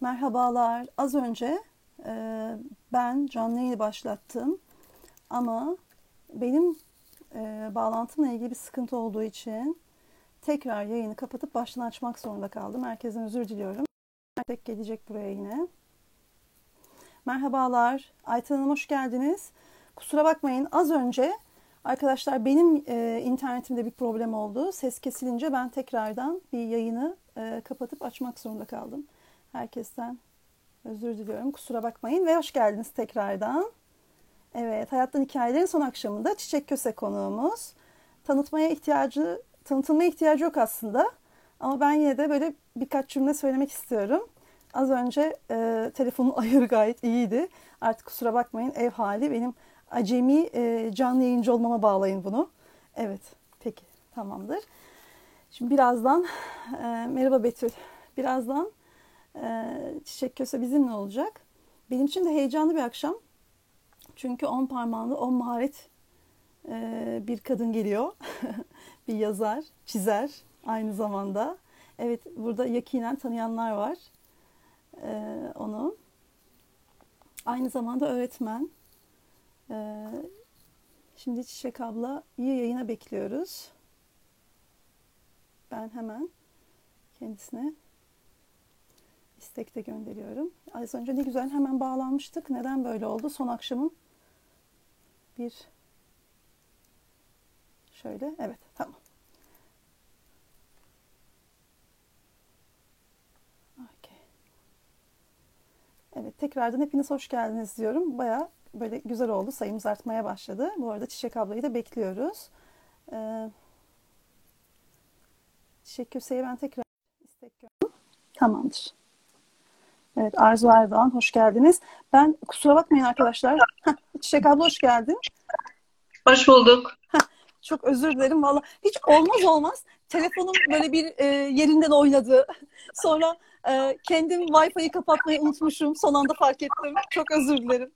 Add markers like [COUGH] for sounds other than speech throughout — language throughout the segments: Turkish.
Merhabalar. Az önce e, ben canlı yayını başlattım ama benim e, bağlantımla ilgili bir sıkıntı olduğu için tekrar yayını kapatıp baştan açmak zorunda kaldım. Herkesten özür diliyorum. Tek gelecek buraya yine. Merhabalar. Ayten Hanım hoş geldiniz. Kusura bakmayın az önce arkadaşlar benim e, internetimde bir problem oldu. Ses kesilince ben tekrardan bir yayını e, kapatıp açmak zorunda kaldım. Herkesten özür diliyorum. Kusura bakmayın ve hoş geldiniz tekrardan. Evet, Hayattan Hikayelerin son akşamında Çiçek Köse konuğumuz. Tanıtmaya ihtiyacı, tanıtılmaya ihtiyacı yok aslında. Ama ben yine de böyle birkaç cümle söylemek istiyorum. Az önce e, telefonun [LAUGHS] ayarı gayet iyiydi. Artık kusura bakmayın ev hali benim acemi e, canlı yayıncı olmama bağlayın bunu. Evet, peki tamamdır. Şimdi birazdan, e, merhaba Betül, birazdan Çiçek Köse bizimle olacak. Benim için de heyecanlı bir akşam. Çünkü on parmağında on maharet e, bir kadın geliyor. [LAUGHS] bir yazar, çizer aynı zamanda. Evet burada yakinen tanıyanlar var e, onu. Aynı zamanda öğretmen. E, şimdi Çiçek abla iyi yayına bekliyoruz. Ben hemen kendisine istek de gönderiyorum. Az önce ne güzel hemen bağlanmıştık. Neden böyle oldu? Son akşamın bir şöyle evet tamam. Okay. Evet tekrardan hepiniz hoş geldiniz diyorum. Baya böyle güzel oldu. Sayımız artmaya başladı. Bu arada Çiçek ablayı da bekliyoruz. Ee, Çiçek Köse'ye ben tekrar istek gönderiyorum. Tamamdır. Evet Arzu Erdoğan hoş geldiniz. Ben kusura bakmayın arkadaşlar. Çiçek abla hoş geldin. Hoş bulduk. Çok özür dilerim valla. Hiç olmaz olmaz. Telefonum böyle bir e, yerinden oynadı. [LAUGHS] Sonra e, kendim Wi-Fi'yi kapatmayı unutmuşum. Son anda fark ettim. Çok özür dilerim.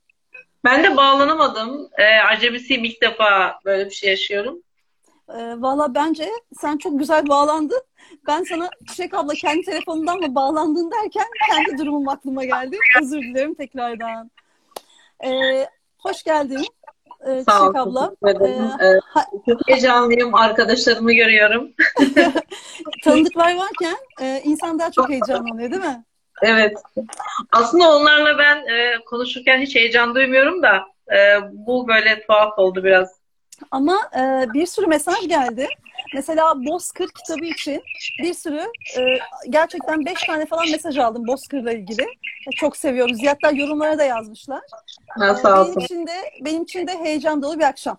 Ben de bağlanamadım. E, acemisiyim ilk defa böyle bir şey yaşıyorum. E, valla bence sen çok güzel bağlandın. Ben sana Çiçek abla kendi telefonundan mı bağlandın derken kendi durumum aklıma geldi. Özür dilerim tekrardan. E, hoş geldin. E, Sağ Çiçek ol, abla. teşekkür ederim. E, Ee, ha- çok heyecanlıyım. Arkadaşlarımı görüyorum. [LAUGHS] tanıdıklar varken e, insan daha çok heyecanlanıyor değil mi? Evet. Aslında onlarla ben e, konuşurken hiç heyecan duymuyorum da e, bu böyle tuhaf oldu biraz. Ama e, bir sürü mesaj geldi. Mesela Bozkır kitabı için bir sürü e, gerçekten beş tane falan mesaj aldım Bozkır'la ilgili. Çok seviyoruz. Hatta yorumlara da yazmışlar. Ha, sağ benim olsun. için de benim için de heyecan dolu bir akşam.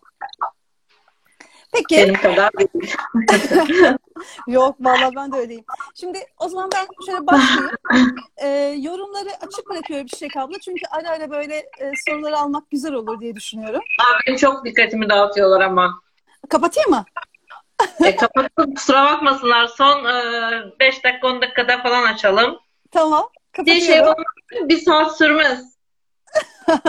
Peki. Benim kadar değil. [LAUGHS] Yok vallahi ben de öyleyim. Şimdi o zaman ben şöyle başlayayım. [LAUGHS] E, yorumları açık bırakıyorum Çiçek abla. Çünkü ara ara böyle e, soruları almak güzel olur diye düşünüyorum. Benim çok dikkatimi dağıtıyorlar ama. Kapatayım mı? E, kapattım kusura bakmasınlar. Son 5 dakika 10 dakikada falan açalım. Tamam. Bir şey olmaz. Bir saat sürmez. [LAUGHS]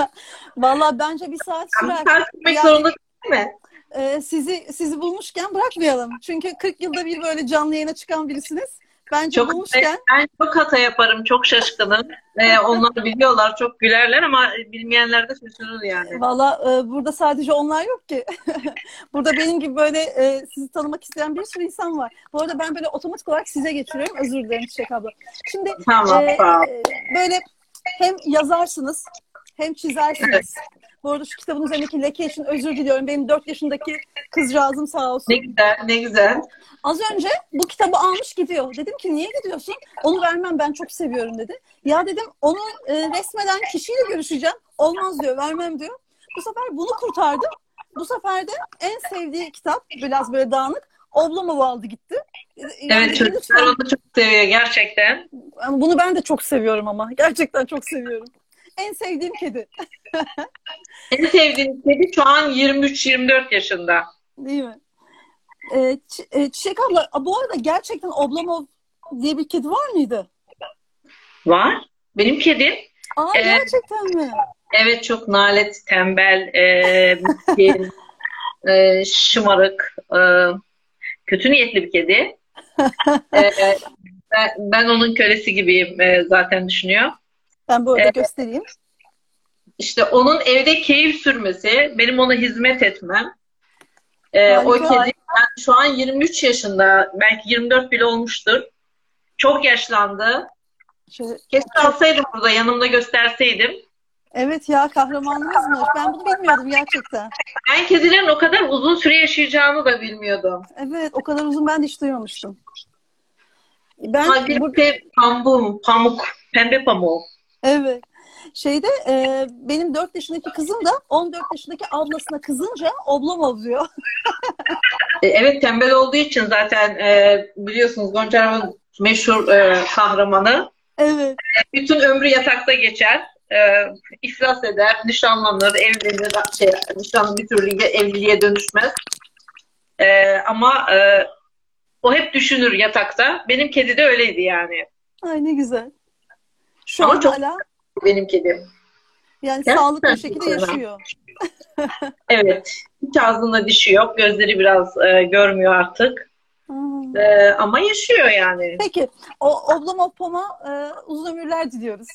Vallahi bence bir saat Bir sürer. saat sürmek Yani- zorunda değil mi? Ee, sizi sizi bulmuşken bırakmayalım. Çünkü 40 yılda bir böyle canlı yayına çıkan birisiniz. Bence Çok bulmuşken ben çok hata yaparım. Çok şaşkınım. Ee, onlar biliyorlar. Çok gülerler ama bilmeyenler de şaşırır yani. valla e, burada sadece onlar yok ki. [LAUGHS] burada benim gibi böyle e, sizi tanımak isteyen bir sürü insan var. Bu arada ben böyle otomatik olarak size geçiriyorum. Özür dilerim Çiçek abla. Şimdi Tamam, e, ol. e, böyle hem yazarsınız hem çizersiniz. Bu arada şu kitabın üzerindeki leke için özür diliyorum. Benim 4 yaşındaki kızcağızım sağ olsun. Ne güzel, ne güzel. Az önce bu kitabı almış gidiyor. Dedim ki niye gidiyorsun? Onu vermem ben çok seviyorum dedi. Ya dedim onu e, resmeden kişiyle görüşeceğim. Olmaz diyor vermem diyor. Bu sefer bunu kurtardım. Bu sefer de en sevdiği kitap biraz böyle dağınık. Oblamov aldı gitti. Yani Evet, çocuklar lütfen- onu çok seviyor gerçekten. Bunu ben de çok seviyorum ama. Gerçekten çok seviyorum. En sevdiğim kedi. En sevdiğim kedi şu an 23-24 yaşında. Değil mi? Ee, e, Çiçek abla bu arada gerçekten Oblomov diye bir kedi var mıydı? Var. Benim kedim Aa Evet. gerçekten mi? evet çok nalet, tembel, e, miskin, [LAUGHS] e, şımarık, e, kötü niyetli bir kedi. [LAUGHS] E, Ben, ben onun kölesi gibiyim e, zaten düşünüyor. Ben böyle evet. göstereyim. İşte onun evde keyif sürmesi, benim ona hizmet etmem. Ee, o kedi yani şu an 23 yaşında, belki 24 bile olmuştur. Çok yaşlandı. Şöyle, Keşke alsaydım burada, yanımda gösterseydim. Evet ya kahramanımızmış. Ben bunu bilmiyordum gerçekten. Ben kedilerin o kadar uzun süre yaşayacağını da bilmiyordum. Evet o kadar uzun ben de hiç duymamıştım. Ben bu... pamuk, pamuk, pembe pamuğu. Evet. Şeyde e, benim 4 yaşındaki kızım da 14 yaşındaki ablasına kızınca oblom diyor. [LAUGHS] E, evet tembel olduğu için zaten e, biliyorsunuz Gonca meşhur e, kahramanı. Evet. E, bütün ömrü yatakta geçer. E, iflas eder, nişanlanır, evlenir, şey, nişanlı bir türlü evliliğe dönüşmez. E, ama e, o hep düşünür yatakta. Benim kedi de öyleydi yani. Ay ne güzel. Şu Ama an çok hala benim kedim. Yani Gerçekten sağlıklı bir şekilde yaşıyor. [LAUGHS] evet. Hiç ağzında dişi yok. Gözleri biraz e, görmüyor artık. Hmm. E, ama yaşıyor yani. Peki. O Oblomopom'a e, uzun ömürler diliyoruz.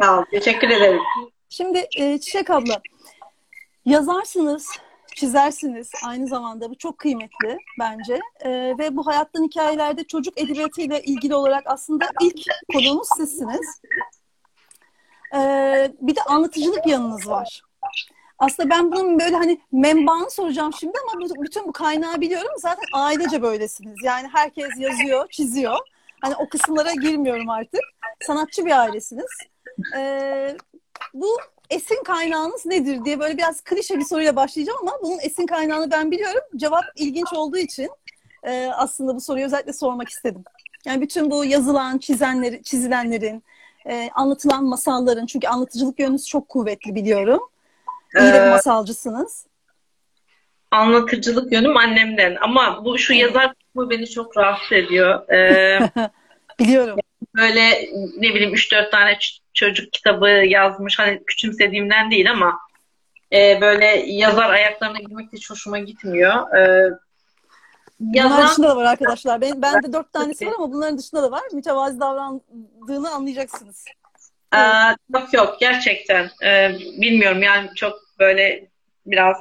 Sağ ol. Teşekkür ederim. Şimdi e, Çiçek abla yazarsınız, çizersiniz aynı zamanda. Bu çok kıymetli bence. E, ve bu hayattan hikayelerde çocuk edebiyatıyla ilgili olarak aslında ilk konuğumuz sizsiniz. Ee, bir de anlatıcılık yanınız var. Aslında ben bunun böyle hani menbaını soracağım şimdi ama bütün bu kaynağı biliyorum. Zaten ailece böylesiniz. Yani herkes yazıyor, çiziyor. Hani o kısımlara girmiyorum artık. Sanatçı bir ailesiniz. Ee, bu esin kaynağınız nedir diye böyle biraz klişe bir soruyla başlayacağım ama bunun esin kaynağını ben biliyorum. Cevap ilginç olduğu için e, aslında bu soruyu özellikle sormak istedim. Yani bütün bu yazılan, çizenleri, çizilenlerin, e, anlatılan masalların çünkü anlatıcılık yönünüz çok kuvvetli biliyorum. İyi de bir ee, masalcısınız. Anlatıcılık yönüm annemden ama bu şu yazar kısmı beni çok rahatsız ediyor. Ee, [LAUGHS] biliyorum. Böyle ne bileyim 3-4 tane çocuk kitabı yazmış. Hani küçümsediğimden değil ama e, böyle yazar ayaklarına girmek hiç hoşuma gitmiyor. E, Yazan... Bunlar dışında da var arkadaşlar. Ben, ben de dört [LAUGHS] tanesi var ama bunların dışında da var. Mütevazi davrandığını anlayacaksınız. Ee, yok yok gerçekten. Ee, bilmiyorum yani çok böyle biraz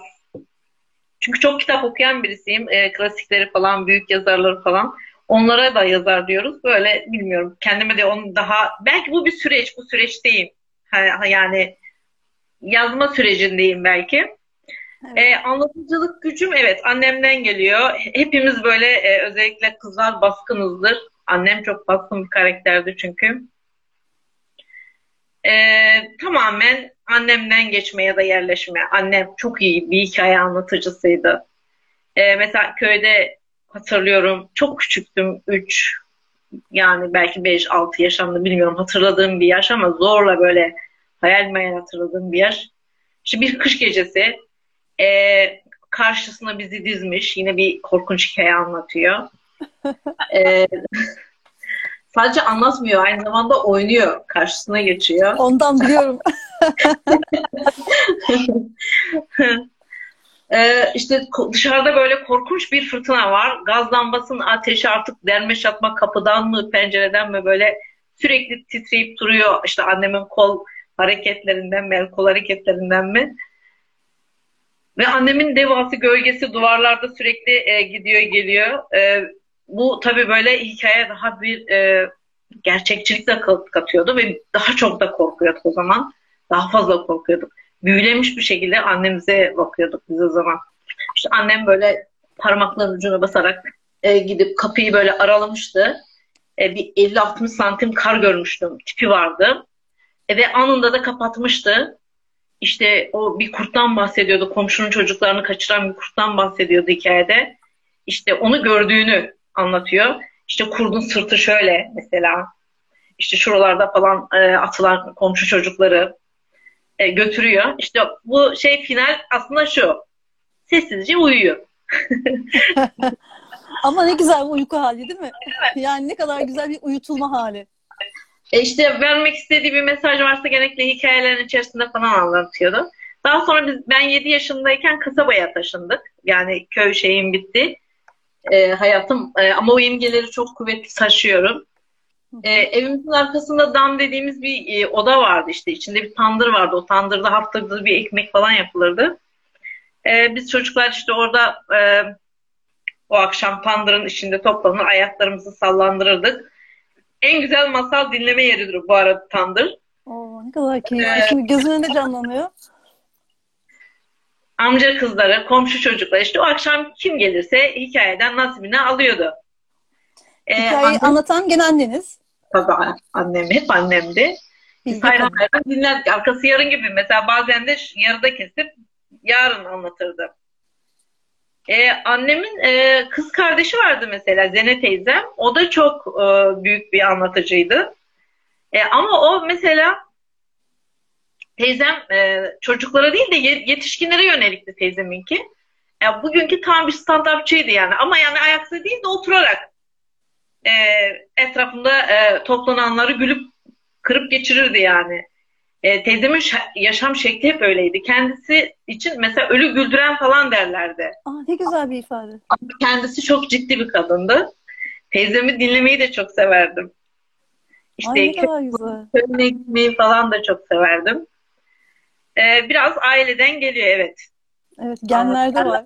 çünkü çok kitap okuyan birisiyim. Ee, klasikleri falan, büyük yazarları falan. Onlara da yazar diyoruz. Böyle bilmiyorum. Kendime de onu daha belki bu bir süreç, bu süreçteyim. Yani yazma sürecindeyim belki. Evet. E, anlatıcılık gücüm evet annemden geliyor. Hepimiz böyle e, özellikle kızlar baskınızdır. Annem çok baskın bir karakterdi çünkü. E, tamamen annemden geçme ya da yerleşme. Annem çok iyi bir hikaye anlatıcısıydı. E, mesela köyde hatırlıyorum çok küçüktüm 3 yani belki 5-6 yaşamda bilmiyorum hatırladığım bir yaş ama zorla böyle hayal meyal hatırladığım bir yaş. İşte bir kış gecesi e, karşısına bizi dizmiş. Yine bir korkunç hikaye anlatıyor. [LAUGHS] e, sadece anlatmıyor. Aynı zamanda oynuyor. Karşısına geçiyor. Ondan biliyorum. [LAUGHS] Ee, işte dışarıda böyle korkunç bir fırtına var. Gaz lambasının ateşi artık derme çatma kapıdan mı pencereden mi böyle sürekli titreyip duruyor. İşte annemin kol hareketlerinden mi, kol hareketlerinden mi? Ve annemin devası gölgesi duvarlarda sürekli e, gidiyor geliyor. E, bu tabii böyle hikaye daha bir e, gerçekçilik de katıyordu ve daha çok da korkuyorduk o zaman. Daha fazla korkuyorduk. Büyülemiş bir şekilde annemize bakıyorduk biz o zaman. İşte annem böyle parmaklarının ucuna basarak e, gidip kapıyı böyle aralamıştı. E, bir 50-60 santim kar görmüştüm. Tipi vardı. E, ve anında da kapatmıştı işte o bir kurttan bahsediyordu. Komşunun çocuklarını kaçıran bir kurttan bahsediyordu hikayede. İşte onu gördüğünü anlatıyor. İşte kurdun sırtı şöyle mesela. İşte şuralarda falan e, atılan komşu çocukları e, götürüyor. İşte bu şey final aslında şu. Sessizce uyuyor. [LAUGHS] Ama ne güzel bir uyku hali değil mi? Evet. Yani ne kadar güzel bir uyutulma hali. E işte vermek istediği bir mesaj varsa genellikle hikayelerin içerisinde falan anlatıyordu. Daha sonra biz, ben 7 yaşındayken kasabaya taşındık. Yani köy şeyim bitti. E, hayatım e, ama o imgeleri çok kuvvetli taşıyorum. E, evimizin arkasında dam dediğimiz bir e, oda vardı işte. içinde bir tandır vardı. O tandırda haftada bir ekmek falan yapılırdı. E, biz çocuklar işte orada e, o akşam tandırın içinde toplanır, ayaklarımızı sallandırırdık. En güzel masal dinleme yeridir bu arada tandır. Oo, ne kadar keyifli. Ee, Şimdi gözünün önünde canlanıyor. Amca kızları, komşu çocuklar işte o akşam kim gelirse hikayeden nasibini alıyordu. Ee, Hikayeyi anlatan gene anneniz. Tabii annem, hep annemdi. Biz hayran hayran dinlerdik. Arkası yarın gibi. Mesela bazen de yarıda kesip yarın anlatırdı. Ee, annemin e, kız kardeşi vardı mesela Zene teyzem. O da çok e, büyük bir anlatıcıydı. E, ama o mesela teyzem e, çocuklara değil de yetişkinlere yönelikti teyzeminki. E, bugünkü tam bir standartçıydı yani. Ama yani ayakta değil de oturarak e, etrafında e, toplananları gülüp kırıp geçirirdi yani. E, teyzemin yaşam şekli hep öyleydi. Kendisi için mesela ölü güldüren falan derlerdi. Aa, ne güzel bir ifade. Ama kendisi çok ciddi bir kadındı. Teyzemi dinlemeyi de çok severdim. İşte Ay. Köyüne gitmeyi falan da çok severdim. Ee, biraz aileden geliyor evet. Evet genlerde var.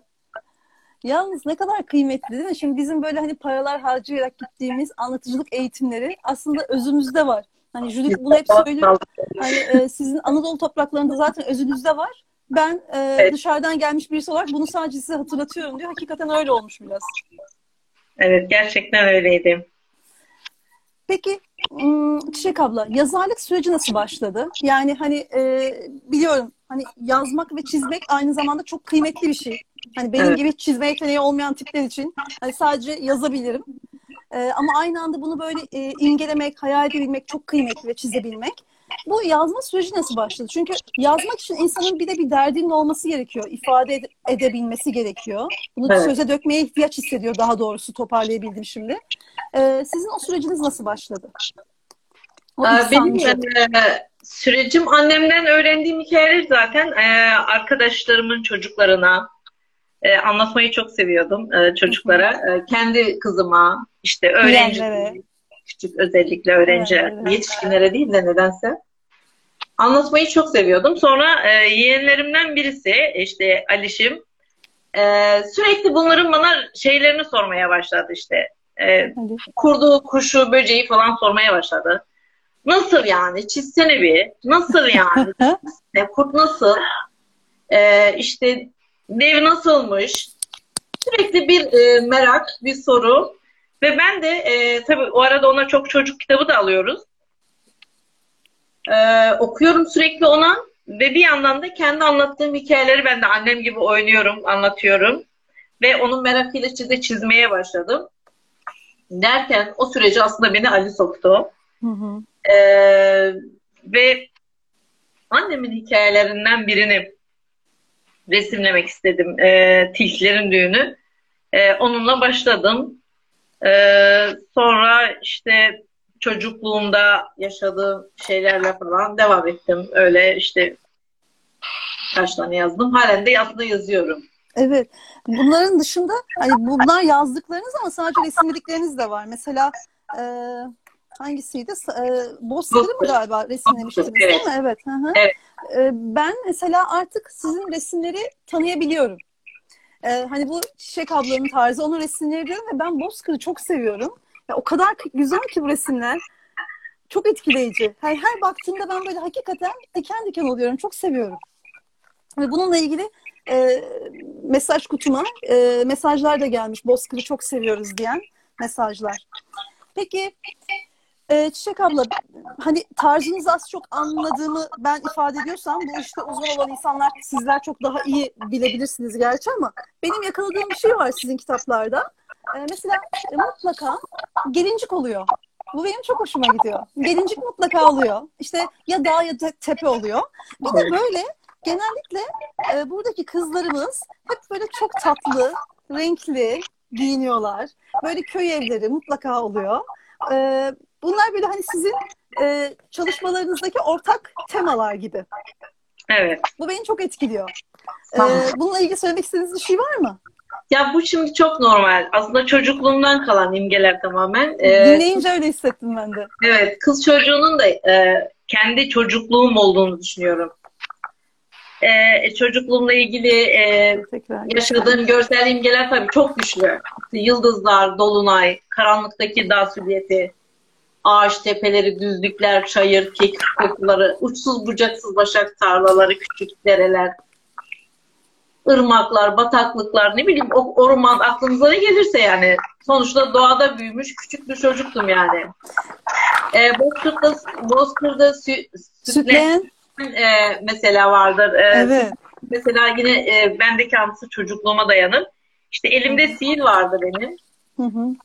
Yalnız ne kadar kıymetli değil mi? Şimdi bizim böyle hani paralar harcayarak gittiğimiz anlatıcılık eğitimleri aslında özümüzde var. Hani Judith bunu hep söylüyor. Hani e, sizin Anadolu topraklarında zaten özünüzde var. Ben e, evet. dışarıdan gelmiş birisi olarak bunu sadece size hatırlatıyorum diyor. Hakikaten öyle olmuş biraz. Evet gerçekten öyleydi. Peki Çiçek abla yazarlık süreci nasıl başladı? Yani hani e, biliyorum hani yazmak ve çizmek aynı zamanda çok kıymetli bir şey. Hani benim evet. gibi çizme yeteneği olmayan tipler için hani sadece yazabilirim. E, ama aynı anda bunu böyle e, imgelemek, hayal edebilmek çok kıymetli ve çizebilmek. Bu yazma süreci nasıl başladı? Çünkü yazmak için insanın bir de bir derdinin olması gerekiyor. ifade ede- edebilmesi gerekiyor. Bunu evet. söze dökmeye ihtiyaç hissediyor daha doğrusu toparlayabildim şimdi. Ee, sizin o süreciniz nasıl başladı? O ee, Benim e, sürecim annemden öğrendiğim hikayeler zaten e, arkadaşlarımın çocuklarına e, anlatmayı çok seviyordum e, çocuklara. E, kendi kızıma, işte öğrenci, küçük özellikle öğrenci, evet, yetişkinlere değil de nedense anlatmayı çok seviyordum. Sonra e, yeğenlerimden birisi işte Alişim e, sürekli bunların bana şeylerini sormaya başladı işte. E, kurduğu kuşu, böceği falan sormaya başladı. Nasıl yani? Çizsene bir. Nasıl yani? [LAUGHS] e, kurt nasıl? E, işte dev nasılmış? Sürekli bir e, merak, bir soru. Ve ben de e, tabii o arada ona çok çocuk kitabı da alıyoruz. E, okuyorum sürekli ona ve bir yandan da kendi anlattığım hikayeleri ben de annem gibi oynuyorum, anlatıyorum. Ve onun merakıyla çize çizmeye başladım. Derken o süreci aslında beni Ali soktu. Hı hı. Ee, ve annemin hikayelerinden birini resimlemek istedim. Ee, Tilkilerin Düğünü. Ee, onunla başladım. Ee, sonra işte çocukluğumda yaşadığım şeylerle falan devam ettim. Öyle işte kaç tane yazdım. Halen de aslında yazıyorum. Evet. Bunların dışında hani bunlar yazdıklarınız ama sadece resimledikleriniz de var. Mesela e, hangisiydi? E, Bozkır'ı mı galiba resimlemiştiniz evet. değil mi? Evet. Hı -hı. evet. E, ben mesela artık sizin resimleri tanıyabiliyorum. E, hani bu Çiçek ablanın tarzı onun resimleri diyorum ve ben Bozkır'ı çok seviyorum. Ya, o kadar güzel ki bu resimler. Çok etkileyici. Her, her baktığımda ben böyle hakikaten diken diken oluyorum. Çok seviyorum. Ve bununla ilgili e, mesaj kutuma e, mesajlar da gelmiş. Bozkır'ı çok seviyoruz diyen mesajlar. Peki e, Çiçek abla hani tarzınızı az çok anladığımı ben ifade ediyorsam bu işte uzman olan insanlar sizler çok daha iyi bilebilirsiniz gerçi ama benim yakaladığım bir şey var sizin kitaplarda. E, mesela e, mutlaka gelincik oluyor. Bu benim çok hoşuma gidiyor. Gelincik mutlaka oluyor. İşte ya dağ ya da tepe oluyor. Bir de böyle genellikle e, buradaki kızlarımız hep böyle çok tatlı, renkli giyiniyorlar. Böyle köy evleri mutlaka oluyor. E, bunlar böyle hani sizin e, çalışmalarınızdaki ortak temalar gibi. Evet. Bu beni çok etkiliyor. E, bununla ilgili söylemek istediğiniz bir şey var mı? Ya bu şimdi çok normal. Aslında çocukluğumdan kalan imgeler tamamen. Ee, Dinleyince öyle hissettim ben de. Evet. Kız çocuğunun da e, kendi çocukluğum olduğunu düşünüyorum. E, çocukluğumla ilgili e, yaşadığım görsel imgeler tabii çok güçlü. Yıldızlar, dolunay, karanlıktaki dağ silüeti, ağaç tepeleri, düzlükler, çayır, kekik kokuları, uçsuz bucaksız başak tarlaları, küçük dereler, ırmaklar, bataklıklar, ne bileyim o orman aklınıza ne gelirse yani. Sonuçta doğada büyümüş küçük bir çocuktum yani. Ee, Bozkır'da, Bozkır'da sü, sütleyen e, mesela vardır. E, evet. Mesela yine e, bendeki anısı çocukluğuma dayanır. İşte elimde sihir vardı benim. Hı hı.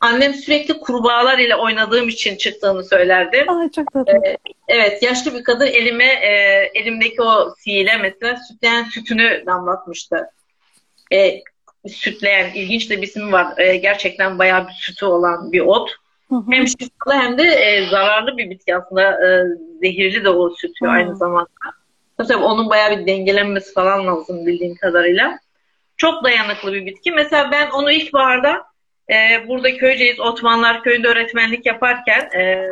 Annem sürekli kurbağalar ile oynadığım için çıktığını söylerdi. Ay çok tatlı. Ee, evet, yaşlı bir kadın elime e, elimdeki o sihirle mesela sütleyen sütünü damlatmıştı. E, sütleyen ilginç de bir ismi var. E, gerçekten bayağı bir sütü olan bir ot. Hı hı. Hem şifalı hem de e, zararlı bir bitki aslında. E, zehirli de o sütü hı. aynı zamanda. Tabii onun bayağı bir dengelenmesi falan lazım bildiğim kadarıyla. Çok dayanıklı bir bitki. Mesela ben onu ilkbaharda e, burada köyceğiz Otmanlar köyünde öğretmenlik yaparken e,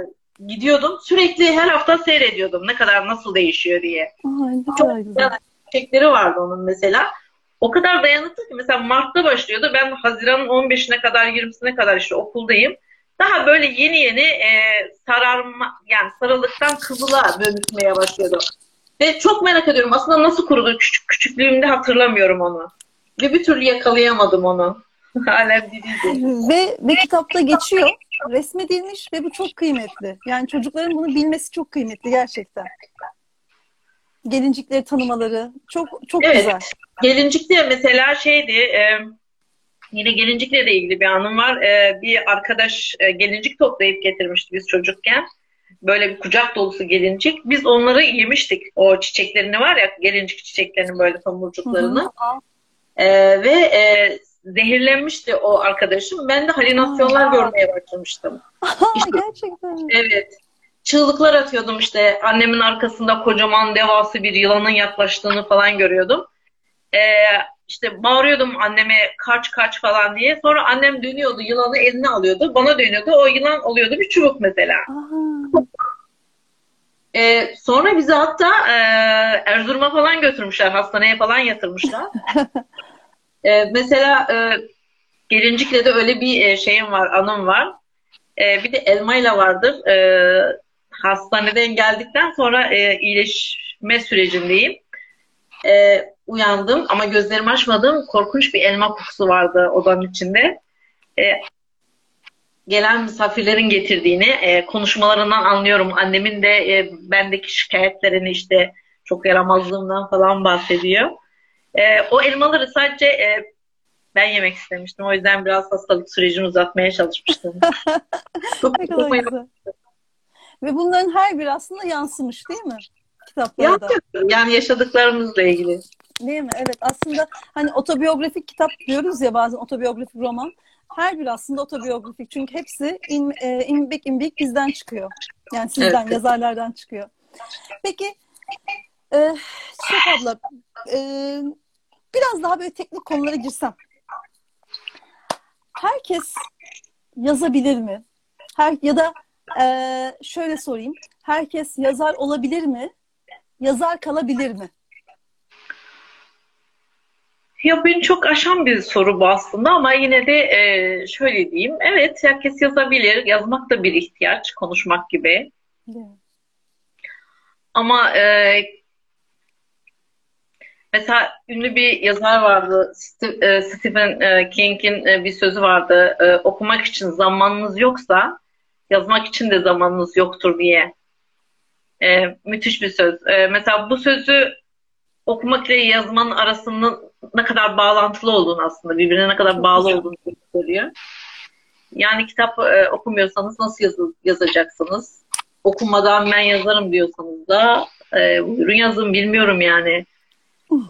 gidiyordum. Sürekli her hafta seyrediyordum ne kadar nasıl değişiyor diye. Ay, Çok güzel. çiçekleri vardı onun mesela. O kadar dayanıklı ki mesela Mart'ta başlıyordu. Ben Haziran'ın 15'ine kadar 20'sine kadar işte okuldayım. Daha böyle yeni yeni e, sararma yani sarılıktan kızıla dönüşmeye başlıyordu. Ve çok merak ediyorum aslında nasıl kurudu küçük küçüklüğümde hatırlamıyorum onu. Ve bir türlü yakalayamadım onu. Diliydi. Ve, ve kitapta geçiyor. Resmedilmiş ve bu çok kıymetli. Yani çocukların bunu bilmesi çok kıymetli gerçekten. Gelincikleri tanımaları çok çok evet. güzel. Gelincikte mesela şeydi e, yine gelincikle de ilgili bir anım var. E, bir arkadaş e, gelincik toplayıp getirmişti biz çocukken. Böyle bir kucak dolusu gelincik. Biz onları yemiştik. O çiçeklerini var ya gelincik çiçeklerinin böyle tomurcuklarını. Hı hı. E, ve e, zehirlenmişti o arkadaşım. Ben de halüsinasyonlar Aa. görmeye başlamıştım. işte, Gerçekten. Evet. Çığlıklar atıyordum işte. Annemin arkasında kocaman devası bir yılanın yaklaştığını falan görüyordum. Ee, işte bağırıyordum anneme kaç kaç falan diye. Sonra annem dönüyordu yılanı eline alıyordu. Bana dönüyordu. O yılan oluyordu bir çubuk mesela. Ee, sonra bizi hatta e, Erzurum'a falan götürmüşler. Hastaneye falan yatırmışlar. [LAUGHS] E, mesela e, Gelincik'le de öyle bir e, şeyim var, anım var. E, bir de elmayla vardır. E, hastaneden geldikten sonra e, iyileşme sürecindeyim. E, uyandım ama gözlerimi açmadım. Korkunç bir elma kokusu vardı odanın içinde. E, gelen misafirlerin getirdiğini e, konuşmalarından anlıyorum. Annemin de e, bendeki şikayetlerini işte çok yaramazlığımdan falan bahsediyor. E, o elmaları sadece e, ben yemek istemiştim. O yüzden biraz hastalık sürecini uzatmaya çalışmıştım. [LAUGHS] çok, çok Ve bunların her biri aslında yansımış değil mi? Kitaplarda. Yani yaşadıklarımızla ilgili. Değil mi? Evet aslında hani otobiyografik kitap diyoruz ya bazen otobiyografik roman. Her bir aslında otobiyografik. Çünkü hepsi in, e, inbek inbek bizden çıkıyor. Yani sizden, evet. yazarlardan çıkıyor. Peki e, Şef abla e, biraz daha böyle teknik konulara girsem. Herkes yazabilir mi? Her ya da e, şöyle sorayım. Herkes yazar olabilir mi? Yazar kalabilir mi? Ya beni çok aşan bir soru bu aslında ama yine de e, şöyle diyeyim. Evet herkes yazabilir. Yazmak da bir ihtiyaç. Konuşmak gibi. Evet. Ama e, Mesela ünlü bir yazar vardı. E, Stephen e, King'in e, bir sözü vardı. Okumak için zamanınız yoksa yazmak için de zamanınız yoktur diye. Müthiş bir söz. Mesela bu sözü okumak ile yazmanın arasının ne kadar bağlantılı olduğunu aslında birbirine ne kadar bağlı olduğunu gösteriyor. Yani kitap okumuyorsanız nasıl yaz yazacaksınız? Okumadan ben yazarım diyorsanız da buyurun yazın bilmiyorum yani.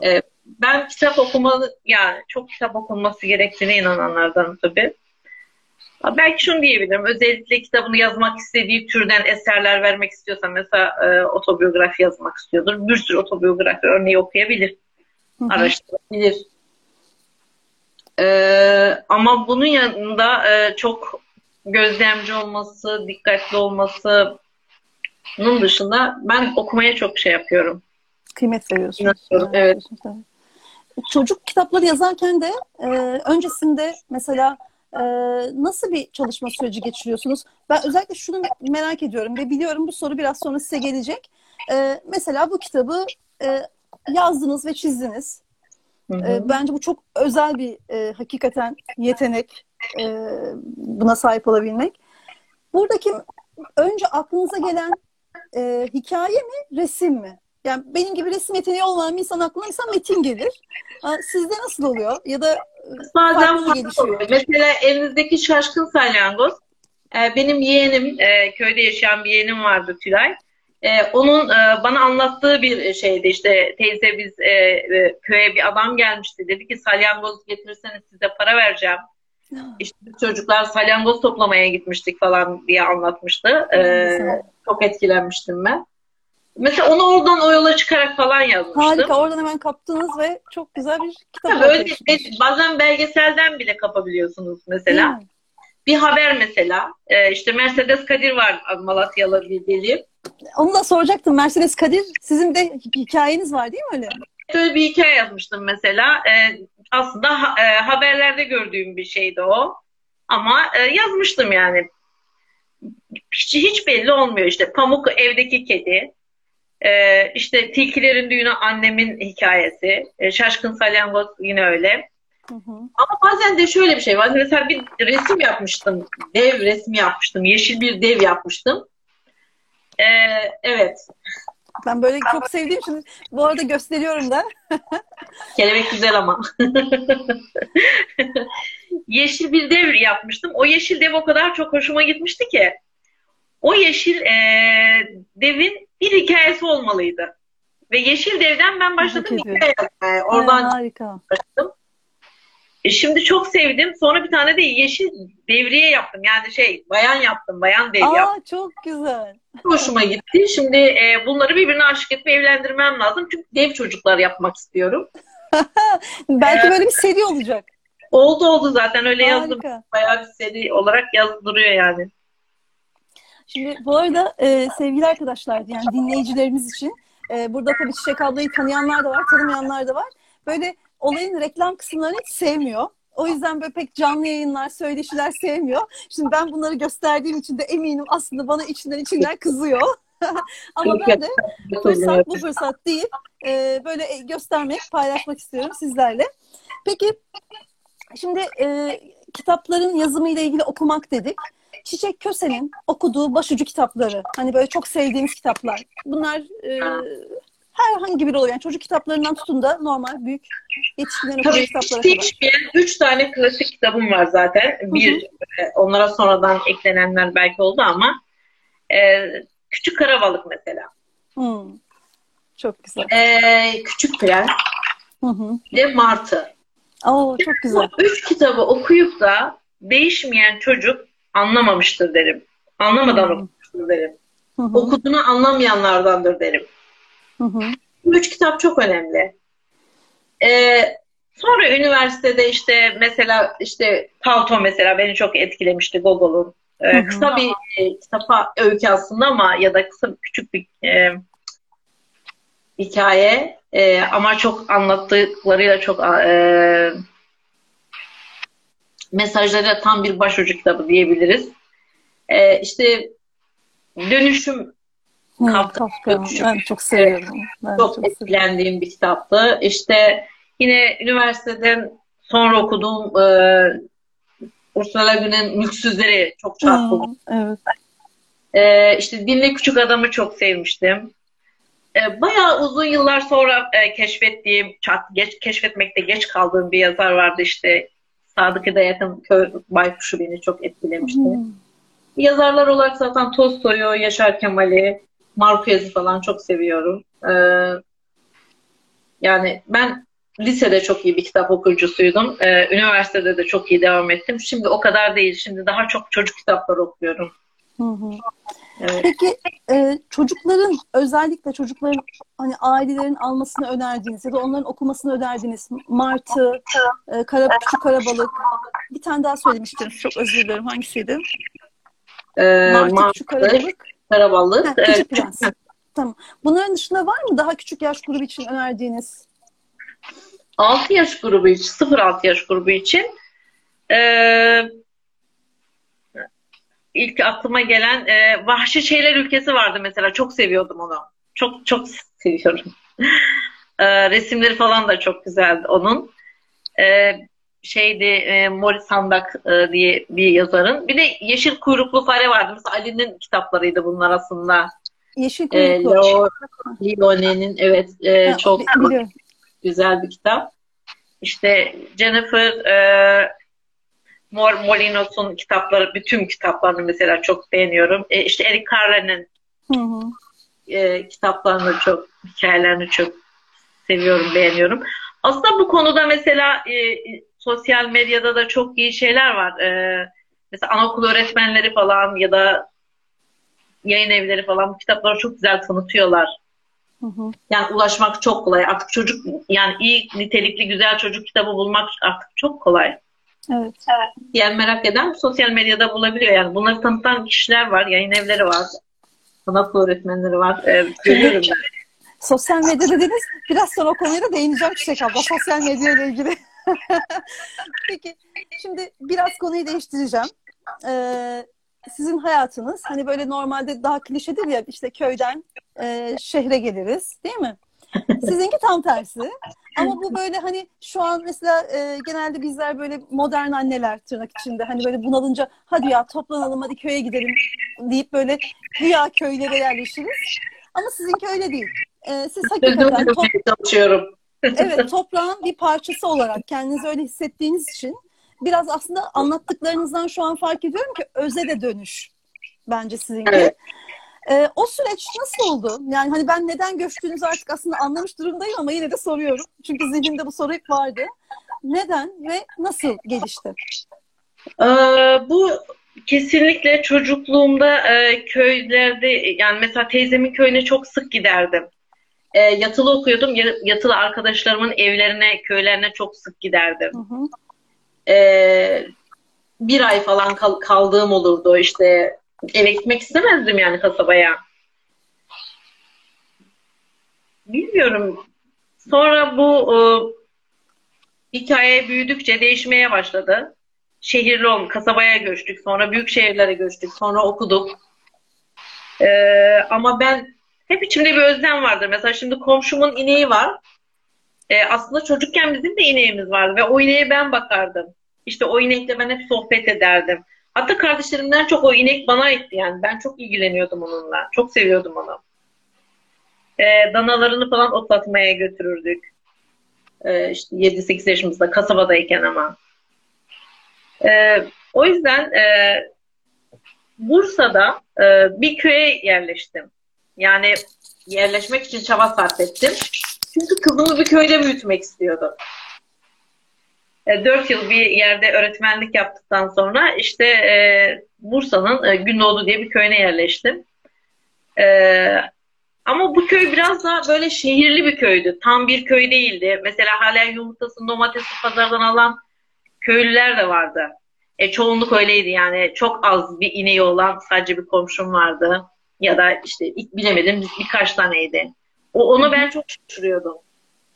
E, ben kitap okumalı, yani çok kitap okunması gerektiğine inananlardanım tabii. Belki şunu diyebilirim. Özellikle kitabını yazmak istediği türden eserler vermek istiyorsa mesela e, otobiyografi yazmak istiyordur. Bir sürü otobiyografi örneği okuyabilir. Hı hı. Araştırabilir. Ee, ama bunun yanında e, çok gözlemci olması, dikkatli olmasının dışında ben okumaya çok şey yapıyorum. Kıymet veriyorsunuz. İnanıyorum, evet. Çocuk kitapları yazarken de e, öncesinde mesela e, nasıl bir çalışma süreci geçiriyorsunuz? Ben özellikle şunu merak ediyorum ve biliyorum bu soru biraz sonra size gelecek. E, mesela bu kitabı e, yazdınız ve çizdiniz. Hı hı. E, bence bu çok özel bir e, hakikaten yetenek e, buna sahip olabilmek. Buradaki önce aklınıza gelen e, hikaye mi, resim mi? Yani benim gibi resim yeteneği olmayan bir insan aklına insan metin gelir. Sizde nasıl oluyor? Ya da e, bazen farklı oluyor. Mesela elinizdeki şaşkın salyangoz. E, benim yeğenim, e, köyde yaşayan bir yeğenim vardı Tülay. Onun bana anlattığı bir şeydi işte teyze biz köye bir adam gelmişti. Dedi ki salyangoz getirirseniz size para vereceğim. İşte çocuklar salyangoz toplamaya gitmiştik falan diye anlatmıştı. Çok etkilenmiştim ben. Mesela onu oradan o yola çıkarak falan yazmıştım. Harika. Oradan hemen kaptınız ve çok güzel bir kitap Tabii öyle bazen belgeselden bile kapabiliyorsunuz mesela. Hmm. Bir haber mesela. Ee, işte Mercedes Kadir var Malatyalı bir deli. Onu da soracaktım. Mercedes Kadir sizin de hikayeniz var değil mi öyle? Öyle bir hikaye yazmıştım mesela. Ee, aslında ha, e, haberlerde gördüğüm bir şeydi o. Ama e, yazmıştım yani. Hiç, hiç belli olmuyor işte. Pamuk evdeki kedi. Ee, işte Tilkilerin Düğünü annemin hikayesi. Ee, Şaşkın Salyangoz yine öyle. Hı hı. Ama bazen de şöyle bir şey var. Mesela bir resim yapmıştım. Dev resmi yapmıştım. Yeşil bir dev yapmıştım. Ee, evet. Ben böyle çok sevdiğim için bu arada gösteriyorum da. [LAUGHS] Kelebek güzel ama. [LAUGHS] yeşil bir dev yapmıştım. O yeşil dev o kadar çok hoşuma gitmişti ki. O yeşil e, devin bir hikayesi olmalıydı. Ve Yeşil Dev'den ben başladım hikaye yazmaya. Oradan ha, harika. başladım. E şimdi çok sevdim. Sonra bir tane de Yeşil Devriye yaptım. Yani şey bayan yaptım. Bayan dev Aa, yaptım. Çok güzel. Hoşuma gitti. Şimdi e, bunları birbirine aşık etme evlendirmem lazım. Çünkü dev çocuklar yapmak istiyorum. [LAUGHS] Belki ee, böyle bir seri olacak. Oldu oldu zaten öyle Harika. yazdım. Bayağı bir seri olarak yazdırıyor yani. Şimdi bu arada e, sevgili arkadaşlar yani dinleyicilerimiz için e, burada tabii Çiçek ablayı tanıyanlar da var, tanımayanlar da var. Böyle olayın reklam kısımlarını hiç sevmiyor. O yüzden böyle pek canlı yayınlar, söyleşiler sevmiyor. Şimdi ben bunları gösterdiğim için de eminim aslında bana içinden içinden kızıyor. [LAUGHS] Ama ben de fırsat bu fırsat değil. E, böyle göstermek, paylaşmak istiyorum sizlerle. Peki şimdi e, kitapların yazımı ile ilgili okumak dedik. Çiçek Köse'nin okuduğu başucu kitapları. Hani böyle çok sevdiğimiz kitaplar. Bunlar e, herhangi biri oluyor. Yani çocuk kitaplarından tutun da normal büyük yetişkinlerin okuduğu kitaplara kadar. Değişmeyen üç tane klasik kitabım var zaten. Bir e, onlara sonradan eklenenler belki oldu ama e, Küçük Karabalık mesela. Hı. Çok güzel. E, Küçük Prens hı hı. ve Martı. Oo, çok güzel. Bu üç kitabı okuyup da değişmeyen çocuk anlamamıştır derim. Anlamadan okumuştur derim. Hı hı. Okuduğunu anlamayanlardandır derim. Hı hı. Üç kitap çok önemli. Ee, sonra üniversitede işte mesela işte Palto mesela beni çok etkilemişti Gogol'un. Ee, kısa bir e, kitapa öykü aslında ama ya da kısa küçük bir e, hikaye e, ama çok anlattıklarıyla çok e, mesajları tam bir başucu kitabı diyebiliriz. Ee, işte dönüşüm Kafka. Ben çok seviyorum. Ben çok, çok etkilendiğim seviyorum. bir kitaptı. İşte yine üniversiteden sonra okuduğum e, Ursula Gün'ün Mülksüzleri çok çarpıldı. Evet. E, işte Dinle Küçük Adam'ı çok sevmiştim. E, bayağı uzun yıllar sonra e, keşfettiğim, çat, geç, keşfetmekte geç kaldığım bir yazar vardı işte Sadık Hidayet'in Kör Baykuşu beni çok etkilemişti. Hmm. Yazarlar olarak zaten Tolstoy'u, Yaşar Kemal'i, Marquez'i falan çok seviyorum. Ee, yani ben lisede çok iyi bir kitap okuyucusuydum. Ee, üniversitede de çok iyi devam ettim. Şimdi o kadar değil. Şimdi daha çok çocuk kitapları okuyorum. Hı hı. Evet. Peki e, çocukların özellikle çocukların hani ailelerin almasını önerdiğiniz ya da onların okumasını önerdiğiniz Martı, e, kara, Küçük Karabalık bir tane daha söylemiştiniz. Çok özür dilerim. Hangisiydi? Ee, Martı, Martı, Küçük Karabalık. Karabalık. Ha, küçük evet. Prens. Tamam. Bunların dışında var mı daha küçük yaş grubu için önerdiğiniz? 6 yaş grubu için, 0-6 yaş grubu için ee, ilk aklıma gelen e, Vahşi Şeyler Ülkesi vardı mesela. Çok seviyordum onu. Çok çok seviyorum. [LAUGHS] e, resimleri falan da çok güzeldi onun. E, şeydi e, Morris Sandak e, diye bir yazarın. Bir de Yeşil Kuyruklu Fare vardı. Mesela Ali'nin kitaplarıydı bunlar aslında. Yeşil e, Kuyruklu. E, Leone'nin evet e, ha, çok biliyorum. güzel bir kitap. İşte Jennifer e, Mor Molinos'un kitapları, bütün kitaplarını mesela çok beğeniyorum. E, işte Eric Carle'nin e, kitaplarını çok, hikayelerini çok seviyorum, beğeniyorum. Aslında bu konuda mesela e, sosyal medyada da çok iyi şeyler var. E, mesela anaokul öğretmenleri falan ya da yayın evleri falan bu kitapları çok güzel tanıtıyorlar. Hı hı. Yani ulaşmak çok kolay. Artık çocuk yani iyi nitelikli güzel çocuk kitabı bulmak artık çok kolay. Evet. evet. Yani merak eden sosyal medyada bulabiliyor. Yani bunları tanıtan kişiler var, yayın evleri var, sanat öğretmenleri var. Ee, görüyorum ben. [LAUGHS] Sosyal medya dediniz. Biraz sonra o konuya da değineceğim Çiçek abla. Sosyal medya ile ilgili. [LAUGHS] Peki şimdi biraz konuyu değiştireceğim. Ee, sizin hayatınız hani böyle normalde daha klişedir ya işte köyden e, şehre geliriz değil mi? Sizinki tam tersi. Ama bu böyle hani şu an mesela e, genelde bizler böyle modern anneler tırnak içinde hani böyle bunalınca hadi ya toplanalım hadi köye gidelim deyip böyle güya köylere yerleşiriz. Ama sizinki öyle değil. E, siz hakikaten top... evet toprağın bir parçası olarak kendinizi öyle hissettiğiniz için biraz aslında anlattıklarınızdan şu an fark ediyorum ki öze de dönüş bence sizinki. Evet. Ee, o süreç nasıl oldu? Yani hani ben neden göçtüğünüzü artık aslında anlamış durumdayım ama yine de soruyorum. Çünkü zihnimde bu soru hep vardı. Neden ve nasıl gelişti? Ee, bu kesinlikle çocukluğumda e, köylerde yani mesela teyzemin köyüne çok sık giderdim. E, yatılı okuyordum. Yatılı arkadaşlarımın evlerine, köylerine çok sık giderdim. Hı hı. E, bir ay falan kal- kaldığım olurdu. İşte eve gitmek istemezdim yani kasabaya. Bilmiyorum. Sonra bu e, hikaye büyüdükçe değişmeye başladı. Şehirli olun, kasabaya göçtük. Sonra büyük şehirlere göçtük. Sonra okuduk. E, ama ben hep içimde bir özlem vardır. Mesela şimdi komşumun ineği var. E, aslında çocukken bizim de ineğimiz vardı ve o ineğe ben bakardım. İşte o inekle ben hep sohbet ederdim. Hatta kardeşlerimden çok o inek bana aitti yani. Ben çok ilgileniyordum onunla. Çok seviyordum onu. Ee, danalarını falan otlatmaya götürürdük. Ee, işte 7-8 yaşımızda kasabadayken ama. Ee, o yüzden e, Bursa'da e, bir köye yerleştim. Yani yerleşmek için çaba sarf ettim. Çünkü kızımı bir köyde büyütmek istiyordum. 4 e, yıl bir yerde öğretmenlik yaptıktan sonra işte e, Bursa'nın e, Gündoğdu diye bir köyüne yerleştim. E, ama bu köy biraz daha böyle şehirli bir köydü. Tam bir köy değildi. Mesela hala yumurtasını, domatesi pazardan alan köylüler de vardı. E, çoğunluk öyleydi yani. Çok az bir ineği olan sadece bir komşum vardı. Ya da işte bilemedim birkaç taneydi. O, onu ben çok şaşırıyordum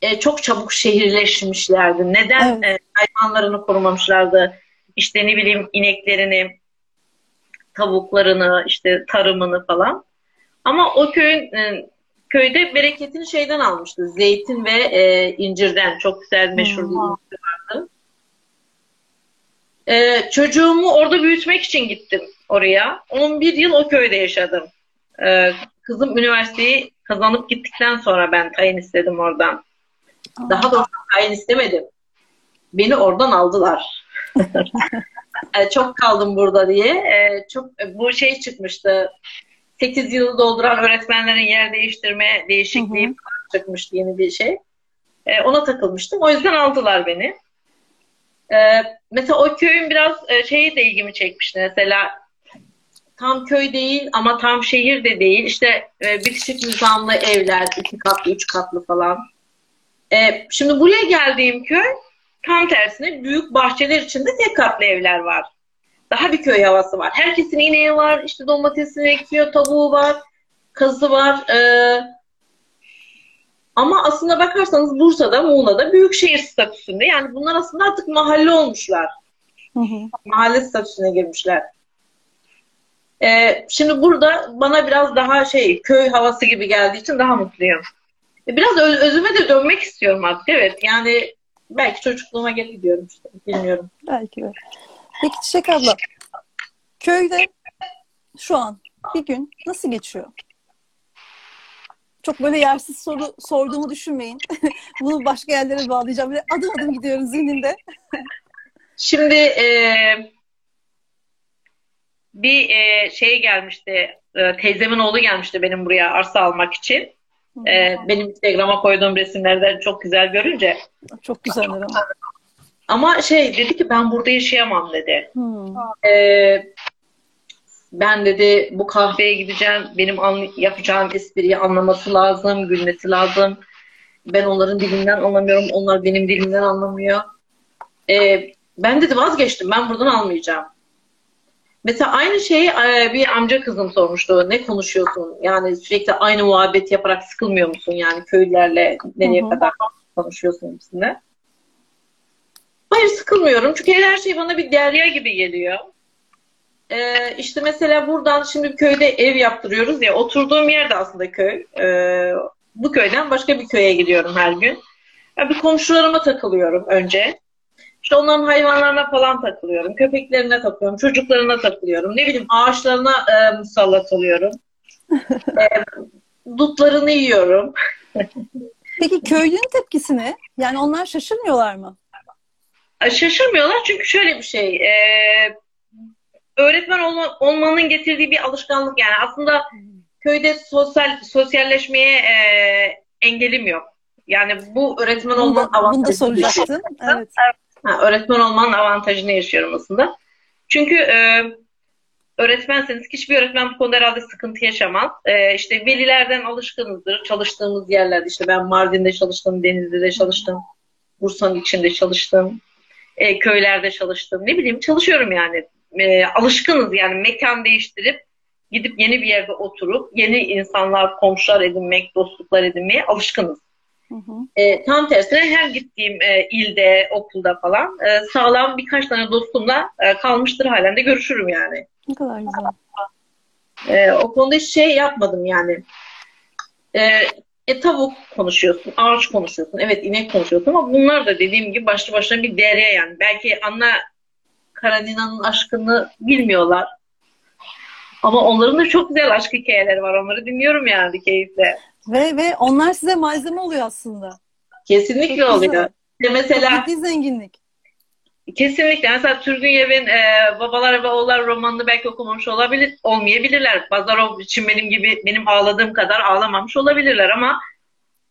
e, çok çabuk şehirleşmişlerdi. Neden evet. e, hayvanlarını korumamışlardı? İşte ne bileyim ineklerini, tavuklarını, işte tarımını falan. Ama o köyün e, köyde bereketini şeyden almıştı. Zeytin ve e, incirden. Çok güzel meşhur bir incir vardı. E, çocuğumu orada büyütmek için gittim oraya. 11 yıl o köyde yaşadım. E, kızım üniversiteyi kazanıp gittikten sonra ben tayin istedim oradan. Daha doğrusu tayin istemedim. Beni oradan aldılar. yani [LAUGHS] çok kaldım burada diye. Ee, çok bu şey çıkmıştı. 8 yılı dolduran öğretmenlerin yer değiştirme değişikliği hı hı. çıkmıştı yeni bir şey. Ona takılmıştım. O yüzden aldılar beni. Mesela o köyün biraz e, şeyi de ilgimi çekmişti. Mesela tam köy değil ama tam şehir de değil. İşte e, bitişik nizamlı evler, iki katlı, üç katlı falan. E, şimdi buraya geldiğim köy tam tersine büyük bahçeler içinde tek katlı evler var. Daha bir köy havası var. Herkesin ineği var, işte domatesini ekiyor, tavuğu var, kazı var. E, ama aslında bakarsanız Bursa'da, Muğla'da büyük şehir statüsünde. Yani bunlar aslında artık mahalle olmuşlar. Hı hı. Mahalle statüsüne girmişler. Ee, şimdi burada bana biraz daha şey köy havası gibi geldiği için daha mutluyum. E, Biraz öz- özüme de dönmek istiyorum artık. Evet yani belki çocukluğuma geri gidiyorum işte. Bilmiyorum. Belki de. Peki Çiçek abla, köyde şu an bir gün nasıl geçiyor? Çok böyle yersiz soru sorduğumu düşünmeyin. [LAUGHS] Bunu başka yerlere bağlayacağım. Böyle adım adım gidiyorum zihnimde. [LAUGHS] Şimdi e, bir e, şey gelmişti. e, teyzemin oğlu gelmişti benim buraya arsa almak için. E, benim Instagram'a koyduğum resimlerden çok güzel görünce. Çok güzeller ama. Ama şey dedi ki ben burada yaşayamam dedi. Hmm. Ee, ben dedi bu kahveye gideceğim. Benim anlı- yapacağım espriyi anlaması lazım, gülmesi lazım. Ben onların dilinden anlamıyorum. Onlar benim dilimden anlamıyor. Ee, ben dedi vazgeçtim. Ben buradan almayacağım. Mesela aynı şeyi e, bir amca kızım sormuştu. Ne konuşuyorsun? Yani sürekli aynı muhabbet yaparak sıkılmıyor musun? Yani köylülerle nereye kadar konuşuyorsun hepsinde. Hayır sıkılmıyorum. Çünkü her şey bana bir derya gibi geliyor. Ee, işte mesela buradan şimdi köyde ev yaptırıyoruz ya. Oturduğum yer de aslında köy. Ee, bu köyden başka bir köye gidiyorum her gün. Ya bir komşularıma takılıyorum önce. İşte onların hayvanlarına falan takılıyorum. Köpeklerine takılıyorum. Çocuklarına takılıyorum. Ne bileyim ağaçlarına e, musallat oluyorum. e, dutlarını yiyorum. [LAUGHS] Peki köylünün tepkisi ne? Yani onlar şaşırmıyorlar mı? Şaşırmıyorlar çünkü şöyle bir şey. e, öğretmen olma, olmanın getirdiği bir alışkanlık yani. Aslında köyde sosyal sosyalleşmeye e, engelim yok. Yani bu öğretmen olmanın da, bunu da avantajını soracaktım. Evet. Ha, öğretmen olmanın avantajını yaşıyorum aslında. Çünkü e, öğretmenseniz hiçbir öğretmen bu konuda herhalde sıkıntı yaşamaz. E, işte velilerden alışkınızdır. Çalıştığımız yerlerde işte ben Mardin'de çalıştım, Denizli'de çalıştım, Bursa'nın içinde çalıştım, e, köylerde çalıştım. Ne bileyim çalışıyorum yani. E, alışkınız yani mekan değiştirip gidip yeni bir yerde oturup yeni insanlar, komşular edinmek, dostluklar edinmeye alışkınız. Hı hı. E, tam tersine her gittiğim e, ilde, okulda falan e, sağlam birkaç tane dostumla e, kalmıştır halen de görüşürüm yani. Ne kadar güzel. E, o konuda hiç şey yapmadım yani. E, e, tavuk konuşuyorsun, ağaç konuşuyorsun, evet inek konuşuyorsun ama bunlar da dediğim gibi başlı başına bir derya yani. Belki Anna Karenina'nın aşkını bilmiyorlar. Ama onların da çok güzel aşk hikayeleri var. Onları dinliyorum yani keyifle. Ve ve onlar size malzeme oluyor aslında. Kesinlikle Çok güzel. oluyor. İşte mesela Çok zenginlik. Kesinlikle. Mesela Turgun Yev'in e, Babalar ve Oğullar romanını belki okumamış olabilir, olmayabilirler. Bazarov için benim gibi benim ağladığım kadar ağlamamış olabilirler ama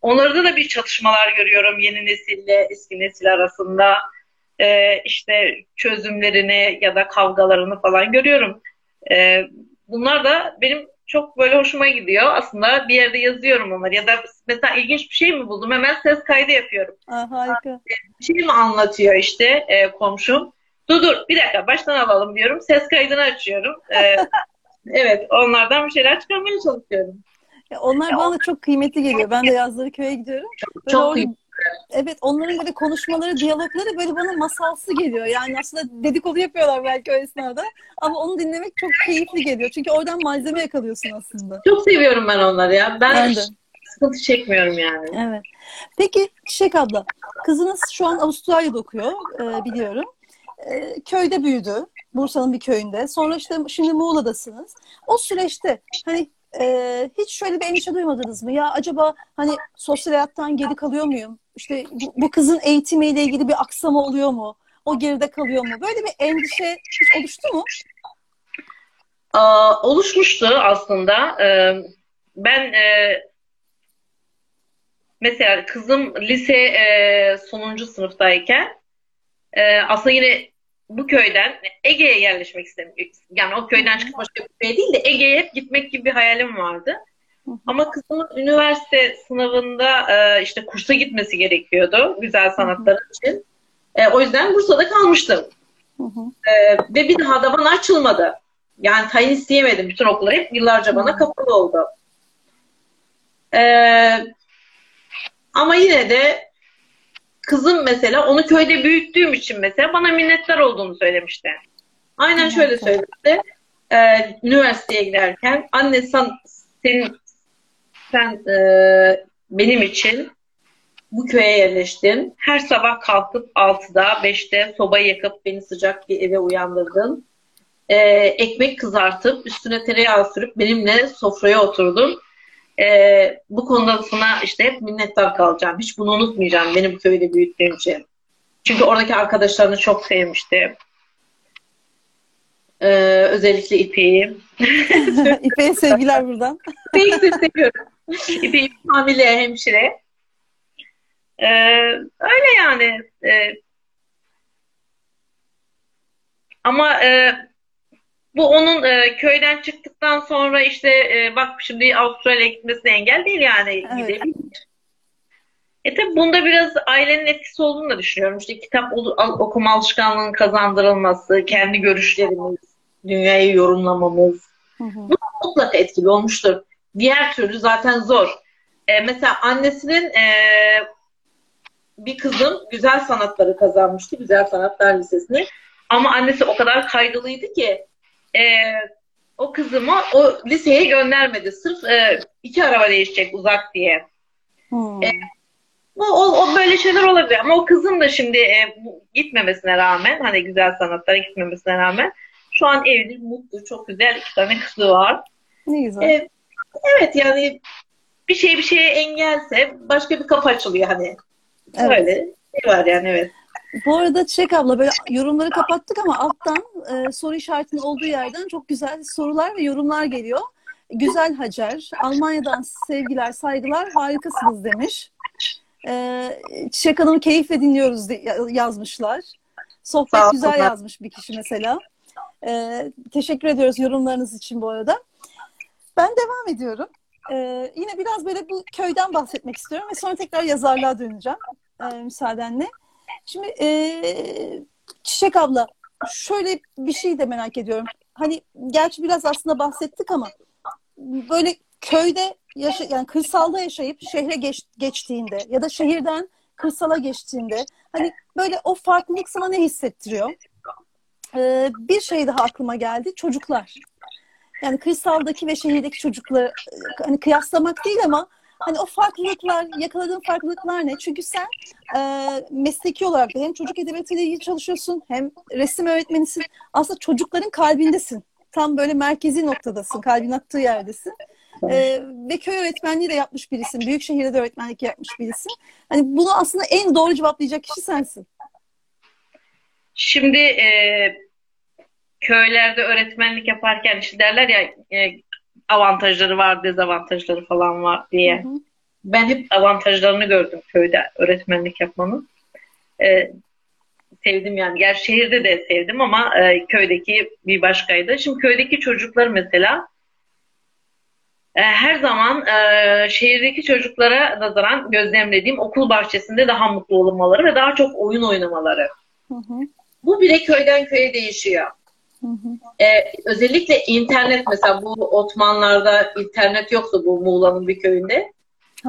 onlarda da bir çatışmalar görüyorum yeni nesille eski nesil arasında. E, işte çözümlerini ya da kavgalarını falan görüyorum. E, bunlar da benim çok böyle hoşuma gidiyor. Aslında bir yerde yazıyorum onları ya da mesela ilginç bir şey mi buldum hemen ses kaydı yapıyorum Aa, harika. bir şey mi anlatıyor işte e, komşum. Dur dur bir dakika baştan alalım diyorum. Ses kaydını açıyorum. E, [LAUGHS] evet onlardan bir şeyler çıkarmaya çalışıyorum. Ya onlar bana da çok kıymetli geliyor. Ben de yazları köye gidiyorum. Böyle Çok orada-. Evet onların böyle konuşmaları, diyalogları böyle bana masalsı geliyor. Yani aslında dedikodu yapıyorlar belki o esnada. Ama onu dinlemek çok keyifli geliyor. Çünkü oradan malzeme yakalıyorsun aslında. Çok seviyorum ben onları ya. Ben, Ben de. sıkıntı çekmiyorum yani. Evet. Peki Çiçek abla, kızınız şu an Avustralya'da okuyor e, biliyorum. E, köyde büyüdü. Bursa'nın bir köyünde. Sonra işte şimdi Muğla'dasınız. O süreçte hani e, hiç şöyle bir endişe duymadınız mı? Ya acaba hani sosyal hayattan geri kalıyor muyum? İşte bu, bu kızın eğitimiyle ilgili bir aksama oluyor mu? O geride kalıyor mu? Böyle bir endişe hiç oluştu mu? Aa, oluşmuştu aslında. Ee, ben e, mesela kızım lise e, sonuncu sınıftayken e, aslında yine bu köyden Ege'ye yerleşmek istemiyorum. Yani o köyden çıkıp başka bir köye değil de Ege'ye hep gitmek gibi bir hayalim vardı. Ama kızımın üniversite sınavında e, işte kursa gitmesi gerekiyordu güzel sanatlar için. E, o yüzden Bursa'da kalmıştım. E, ve bir daha da bana açılmadı. Yani tayin isteyemedim. Bütün okullar hep yıllarca bana kapalı oldu. E, ama yine de kızım mesela onu köyde büyüttüğüm için mesela bana minnettar olduğunu söylemişti. Aynen şöyle söyledi. E, üniversiteye giderken anne sen, senin sen e, benim için bu köye yerleştin. Her sabah kalkıp 6'da 5'te soba yakıp beni sıcak bir eve uyandırdın. E, ekmek kızartıp üstüne tereyağı sürüp benimle sofraya oturdun. E, bu konuda sana işte hep minnettar kalacağım. Hiç bunu unutmayacağım benim köyde büyüttüğüm için. Çünkü oradaki arkadaşlarını çok sevmişti. Ee, özellikle İpek'i. [LAUGHS] İpek'e sevgiler buradan. [LAUGHS] İpek'i de seviyorum. İpek hamile hemşire. Ee, öyle yani. Ee, ama e, bu onun e, köyden çıktıktan sonra işte e, bak şimdi Avustralya'ya gitmesine engel değil yani. Evet. Gidebilir. E tabi bunda biraz ailenin etkisi olduğunu da düşünüyorum. İşte kitap okuma alışkanlığının kazandırılması, kendi görüşlerimiz, dünyayı yorumlamamız. Hı hı. Bu mutlaka etkili olmuştur. Diğer türlü zaten zor. E, mesela annesinin e, bir kızım güzel sanatları kazanmıştı. Güzel Sanatlar Lisesi'ni. Ama annesi o kadar kaygılıydı ki e, o kızımı o liseye göndermedi. Sırf e, iki araba değişecek uzak diye. Hmm. E, bu, o, o böyle şeyler olabilir. Ama o kızım da şimdi e, gitmemesine rağmen hani güzel sanatlara gitmemesine rağmen şu an evli, mutlu, çok güzel iki tane kızı var. Ne güzel. E, evet yani bir şey bir şeye engelse başka bir kapı açılıyor hani. Evet. Böyle şey var yani evet. Bu arada Çiçek abla böyle yorumları kapattık ama alttan e, soru işaretinin olduğu yerden çok güzel sorular ve yorumlar geliyor. Güzel Hacer, Almanya'dan sevgiler, saygılar, harikasınız demiş. E, Çiçek Hanım'ı keyifle dinliyoruz yazmışlar. Sohbet Sağ güzel yazmış bir kişi mesela. E, teşekkür ediyoruz yorumlarınız için bu arada. Ben devam ediyorum. E, yine biraz böyle bu köyden bahsetmek istiyorum ve sonra tekrar yazarlığa döneceğim e, müsaadenle. Şimdi e, Çiçek abla şöyle bir şey de merak ediyorum. Hani gerçi biraz aslında bahsettik ama böyle köyde yaşa yani kırsalda yaşayıp şehre geç, geçtiğinde ya da şehirden kırsala geçtiğinde hani böyle o farklılık sana ne hissettiriyor? Ee, bir şey daha aklıma geldi. Çocuklar. Yani kırsaldaki ve şehirdeki çocukları hani kıyaslamak değil ama hani o farklılıklar, yakaladığın farklılıklar ne? Çünkü sen e, mesleki olarak da hem çocuk edebiyatıyla ilgili çalışıyorsun hem resim öğretmenisin. Aslında çocukların kalbindesin. Tam böyle merkezi noktadasın. Kalbin attığı yerdesin. E, ve köy öğretmenliği de yapmış birisin. Büyük şehirde de öğretmenlik yapmış birisin. Hani bunu aslında en doğru cevaplayacak kişi sensin. Şimdi e, köylerde öğretmenlik yaparken işte derler ya e, avantajları var, dezavantajları falan var diye. Hı hı. Ben hep avantajlarını gördüm köyde öğretmenlik yapmanın. E, sevdim yani. Gerçi şehirde de sevdim ama e, köydeki bir başkaydı. Şimdi köydeki çocuklar mesela e, her zaman e, şehirdeki çocuklara nazaran gözlemlediğim okul bahçesinde daha mutlu olmaları ve daha çok oyun oynamaları. Hı hı. Bu bile köyden köye değişiyor. Hı hı. Ee, özellikle internet mesela bu Otmanlarda internet yoktu bu Muğla'nın bir köyünde.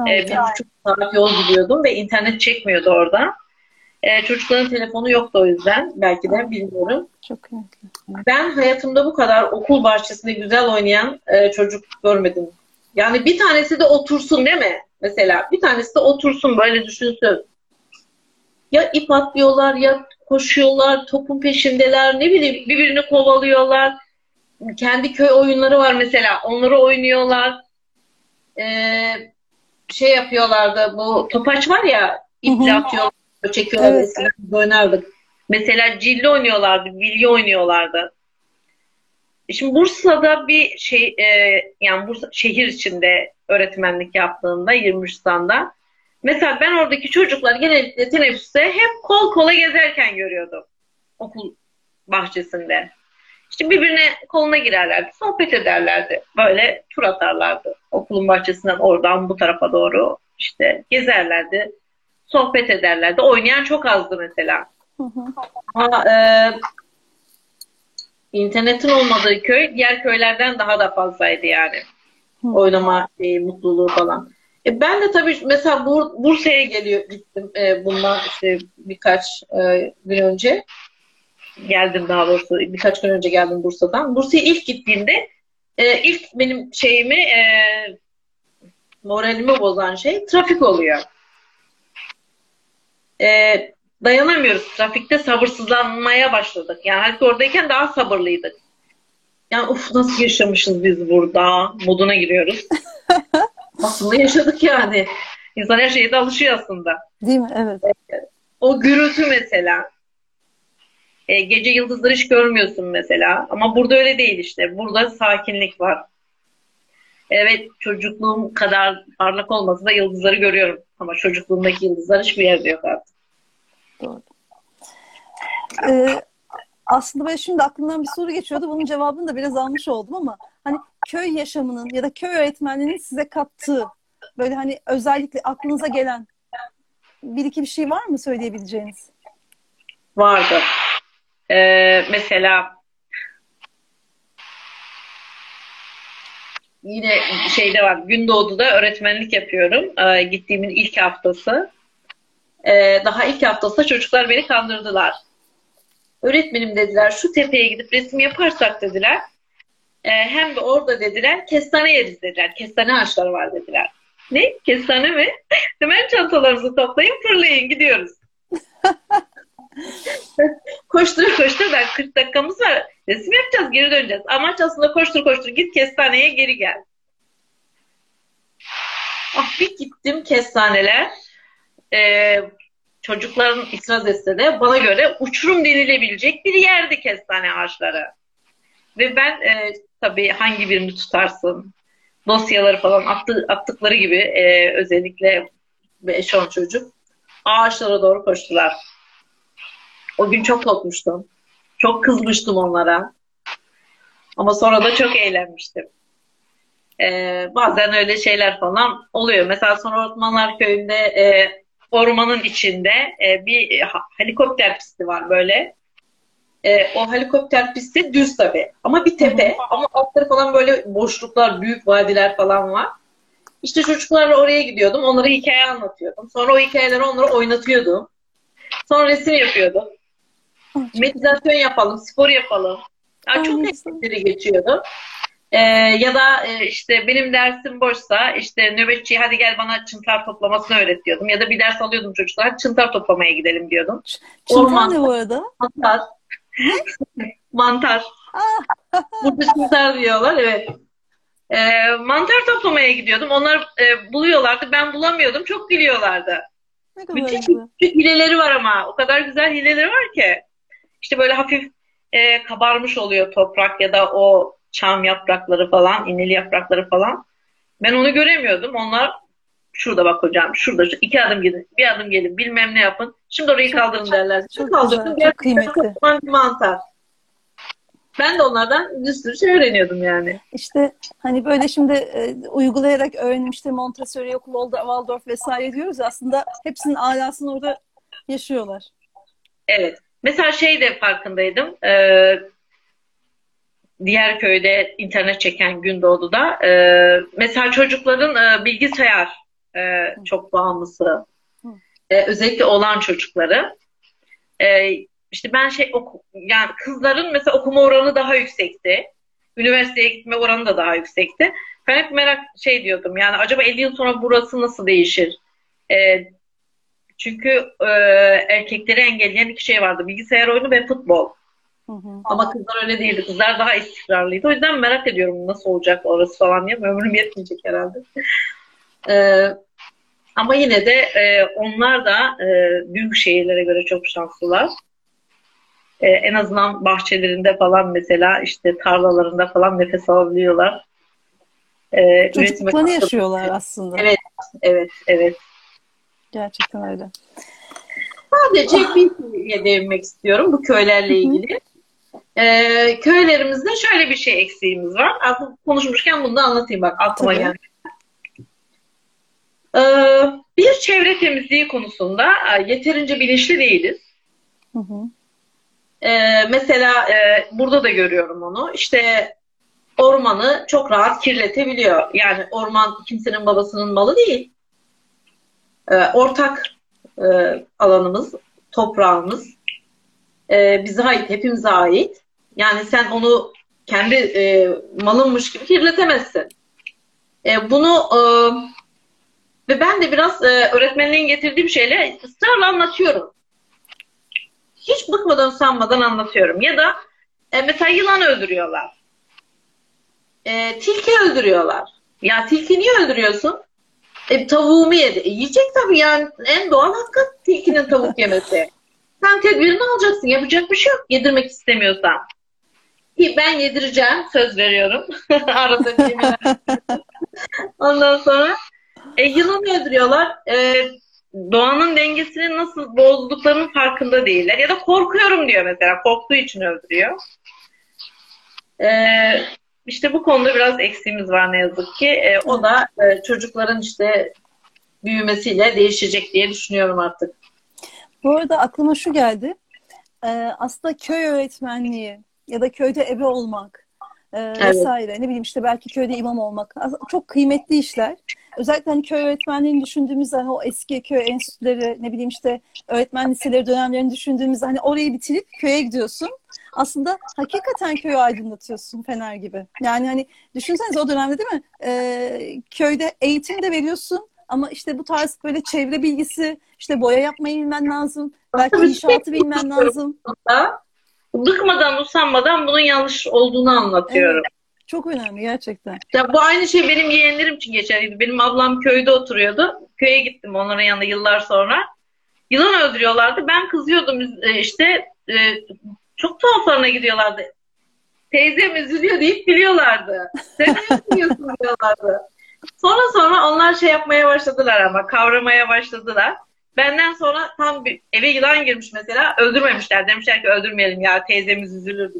Ee, bir buçuk saat yol gidiyordum ve internet çekmiyordu orada. Ee, çocukların telefonu yoktu o yüzden. Belki de bilmiyorum. Çok kıymetli. Ben hayatımda bu kadar okul bahçesinde güzel oynayan e, çocuk görmedim. Yani bir tanesi de otursun değil mi? Mesela bir tanesi de otursun böyle düşünsün. Ya ip atlıyorlar ya koşuyorlar, topun peşindeler, ne bileyim birbirini kovalıyorlar. Kendi köy oyunları var mesela. Onları oynuyorlar. Ee, şey yapıyorlardı bu topaç var ya iple atıyorlar, çekiyorlar. Evet. Biz oynardık. Mesela cilli oynuyorlardı, bilye oynuyorlardı. Şimdi Bursa'da bir şey e, yani Bursa şehir içinde öğretmenlik yaptığında 23 Nisan'da mesela ben oradaki çocuklar genellikle teneffüste hep kol kola gezerken görüyordum. Okul bahçesinde. İşte birbirine koluna girerlerdi, sohbet ederlerdi. Böyle tur atarlardı. Okulun bahçesinden oradan bu tarafa doğru işte gezerlerdi. Sohbet ederlerdi. Oynayan çok azdı mesela. Hı hı. Ama e, internetin olmadığı köy diğer köylerden daha da fazlaydı yani. Hı. Oynama şeyi, mutluluğu falan. E, ben de tabii mesela Bur- Bursa'ya geliyor gittim e, bundan işte birkaç e, gün önce. Geldim daha doğrusu birkaç gün önce geldim Bursa'dan. Bursa'ya ilk gittiğimde e, ilk benim şeyimi e, moralimi bozan şey trafik oluyor. E, dayanamıyoruz. Trafikte sabırsızlanmaya başladık. Yani halbuki oradayken daha sabırlıydık. Yani uf nasıl yaşamışız biz burada moduna giriyoruz. [LAUGHS] aslında yaşadık yani. İnsan her şeye de alışıyor aslında. Değil mi? Evet. O gürültü mesela. E, gece yıldızları hiç görmüyorsun mesela. Ama burada öyle değil işte. Burada sakinlik var. Evet çocukluğum kadar parlak olmasa da yıldızları görüyorum. Ama çocukluğumdaki yıldızlar hiçbir yerde yok artık. Doğru. Ee, aslında ben şimdi aklımdan bir soru geçiyordu. Bunun cevabını da biraz almış oldum ama hani köy yaşamının ya da köy öğretmenliğinin size kattığı böyle hani özellikle aklınıza gelen bir iki bir şey var mı söyleyebileceğiniz? Vardı. Ee, mesela yine şeyde var. Gündoğdu'da öğretmenlik yapıyorum. Ee, gittiğimin ilk haftası. Ee, daha ilk haftasında çocuklar beni kandırdılar. Öğretmenim dediler şu tepeye gidip resim yaparsak dediler. Ee, hem de orada dediler kestane yeriz dediler. Kestane ağaçları var dediler. Ne? Kestane mi? [LAUGHS] Hemen çantalarınızı toplayın fırlayın gidiyoruz. [LAUGHS] koştur koştur ben 40 dakikamız var. Resim yapacağız geri döneceğiz. Amaç aslında koştur koştur git kestaneye geri gel. Ah bir gittim kestaneler. Ee, çocukların itiraz etse de bana göre uçurum denilebilecek bir yerdi kestane ağaçları. Ve ben e, tabii hangi birini tutarsın dosyaları falan attı, attıkları gibi e, özellikle 5-10 çocuk ağaçlara doğru koştular. O gün çok korkmuştum. Çok kızmıştım onlara. Ama sonra da çok eğlenmiştim. Ee, bazen öyle şeyler falan oluyor. Mesela sonra Ormanlar Köyü'nde e, ormanın içinde e, bir helikopter pisti var böyle. E, o helikopter pisti düz tabii. Ama bir tepe. Ama altları falan böyle boşluklar, büyük vadiler falan var. İşte çocuklarla oraya gidiyordum. Onlara hikaye anlatıyordum. Sonra o hikayeleri onlara oynatıyordum. Sonra resim yapıyordum. Meditasyon yapalım, spor yapalım. Yani çok eğlenceli geçiyordu. Ee, ya da e, işte benim dersim boşsa işte nöbetçi hadi gel bana çıntar toplamasını öğret diyordum. Ya da bir ders alıyordum çocuklar çıntar toplamaya gidelim diyordum. Çıntar Orman, ne bu arada? Mantar. mantar. Burada çıntar diyorlar evet. Ee, mantar toplamaya gidiyordum. Onlar e, buluyorlardı. Ben bulamıyordum. Çok gülüyorlardı. Müthiş hileleri var ama. O kadar güzel hileleri var ki. İşte böyle hafif e, kabarmış oluyor toprak ya da o çam yaprakları falan, inili yaprakları falan. Ben onu göremiyordum. Onlar şurada bak hocam, şurada şu iki adım gidin, bir adım gelin, bilmem ne yapın. Şimdi orayı çok, kaldırın derler. Çok, kaldırdım. Çok kıymetli. Mantar. Ben de onlardan bir sürü şey öğreniyordum yani. İşte hani böyle şimdi e, uygulayarak öğrenim işte Montessori, Waldorf vesaire diyoruz aslında hepsinin alasını orada yaşıyorlar. Evet. Mesela şey de farkındaydım. Ee, diğer köyde internet çeken Gündoğdu'da e, mesela çocukların e, bilgisayar e, çok bağımlısı. E, özellikle olan çocukları. E, işte ben şey oku, yani kızların mesela okuma oranı daha yüksekti. Üniversiteye gitme oranı da daha yüksekti. Ben hep merak şey diyordum yani acaba 50 yıl sonra burası nasıl değişir? E, çünkü e, erkekleri engelleyen iki şey vardı. Bilgisayar oyunu ve futbol. Hı hı. Ama kızlar öyle değildi. Kızlar daha istikrarlıydı. O yüzden merak ediyorum nasıl olacak orası falan diye. Ömrüm yetmeyecek herhalde. Ee, ama yine de e, onlar da e, büyük şehirlere göre çok şanslılar. E, en azından bahçelerinde falan mesela işte tarlalarında falan nefes alabiliyorlar. E, Çocuklarını yaşıyorlar aslında. Evet, evet, evet. Gerçekten öyle. Sadece bir şeye değinmek istiyorum bu köylerle ilgili. Ee, köylerimizde şöyle bir şey eksiğimiz var. Aslında konuşmuşken bunu da anlatayım bak aklıma Tabii. geldi. Ee, bir çevre temizliği konusunda e, yeterince bilinçli değiliz. Hı hı. Ee, mesela e, burada da görüyorum onu. İşte ormanı çok rahat kirletebiliyor. Yani orman kimsenin babasının malı değil. Ee, ortak e, alanımız, toprağımız. Ee, bize ait, hepimize ait. Yani sen onu kendi e, malınmış gibi kirletemezsin. E, bunu e, ve ben de biraz e, öğretmenliğin getirdiği bir şeyle ısrarla anlatıyorum. Hiç bıkmadan usanmadan anlatıyorum. Ya da e, mesela yılan öldürüyorlar. E, tilki öldürüyorlar. Ya tilki niye öldürüyorsun? E, tavuğumu yedi. E, yiyecek tabii yani en doğal hakkı tilkinin tavuk yemesi. Sen tedbirini alacaksın. Yapacak bir şey yok. Yedirmek istemiyorsan. Ki Ben yedireceğim. Söz veriyorum. [LAUGHS] Arada [LAUGHS] Ondan sonra e, yılan öldürüyorlar. E, doğanın dengesini nasıl bozduklarının farkında değiller. Ya da korkuyorum diyor mesela. Korktuğu için öldürüyor. E, işte bu konuda biraz eksiğimiz var ne yazık ki. E, o da e, çocukların işte büyümesiyle değişecek diye düşünüyorum artık. Bu arada aklıma şu geldi. Ee, aslında köy öğretmenliği ya da köyde ebe olmak e, vesaire ne bileyim işte belki köyde imam olmak çok kıymetli işler. Özellikle hani köy öğretmenliğini düşündüğümüzde hani o eski köy enstitüleri ne bileyim işte öğretmen liseleri dönemlerini düşündüğümüzde hani orayı bitirip köye gidiyorsun. Aslında hakikaten köyü aydınlatıyorsun Fener gibi. Yani hani düşünsenize o dönemde değil mi? Ee, köyde eğitim de veriyorsun ama işte bu tarz böyle çevre bilgisi, işte boya yapmayı bilmen lazım. Belki inşaatı bilmen lazım. Da bıkmadan usanmadan bunun yanlış olduğunu anlatıyorum. Çok önemli gerçekten. Ya bu aynı şey benim yeğenlerim için geçerliydi. Benim ablam köyde oturuyordu. Köye gittim onların yanına yıllar sonra. Yılan öldürüyorlardı. Ben kızıyordum e, işte e, çok tuhaflarına gidiyorlardı. Teyzem üzülüyor deyip gülüyorlardı. Sen ne üzülüyorsun [LAUGHS] diyorlardı. Sonra sonra onlar şey yapmaya başladılar ama kavramaya başladılar. Benden sonra tam bir eve yılan girmiş mesela öldürmemişler. Demişler ki öldürmeyelim ya teyzemiz üzülürdü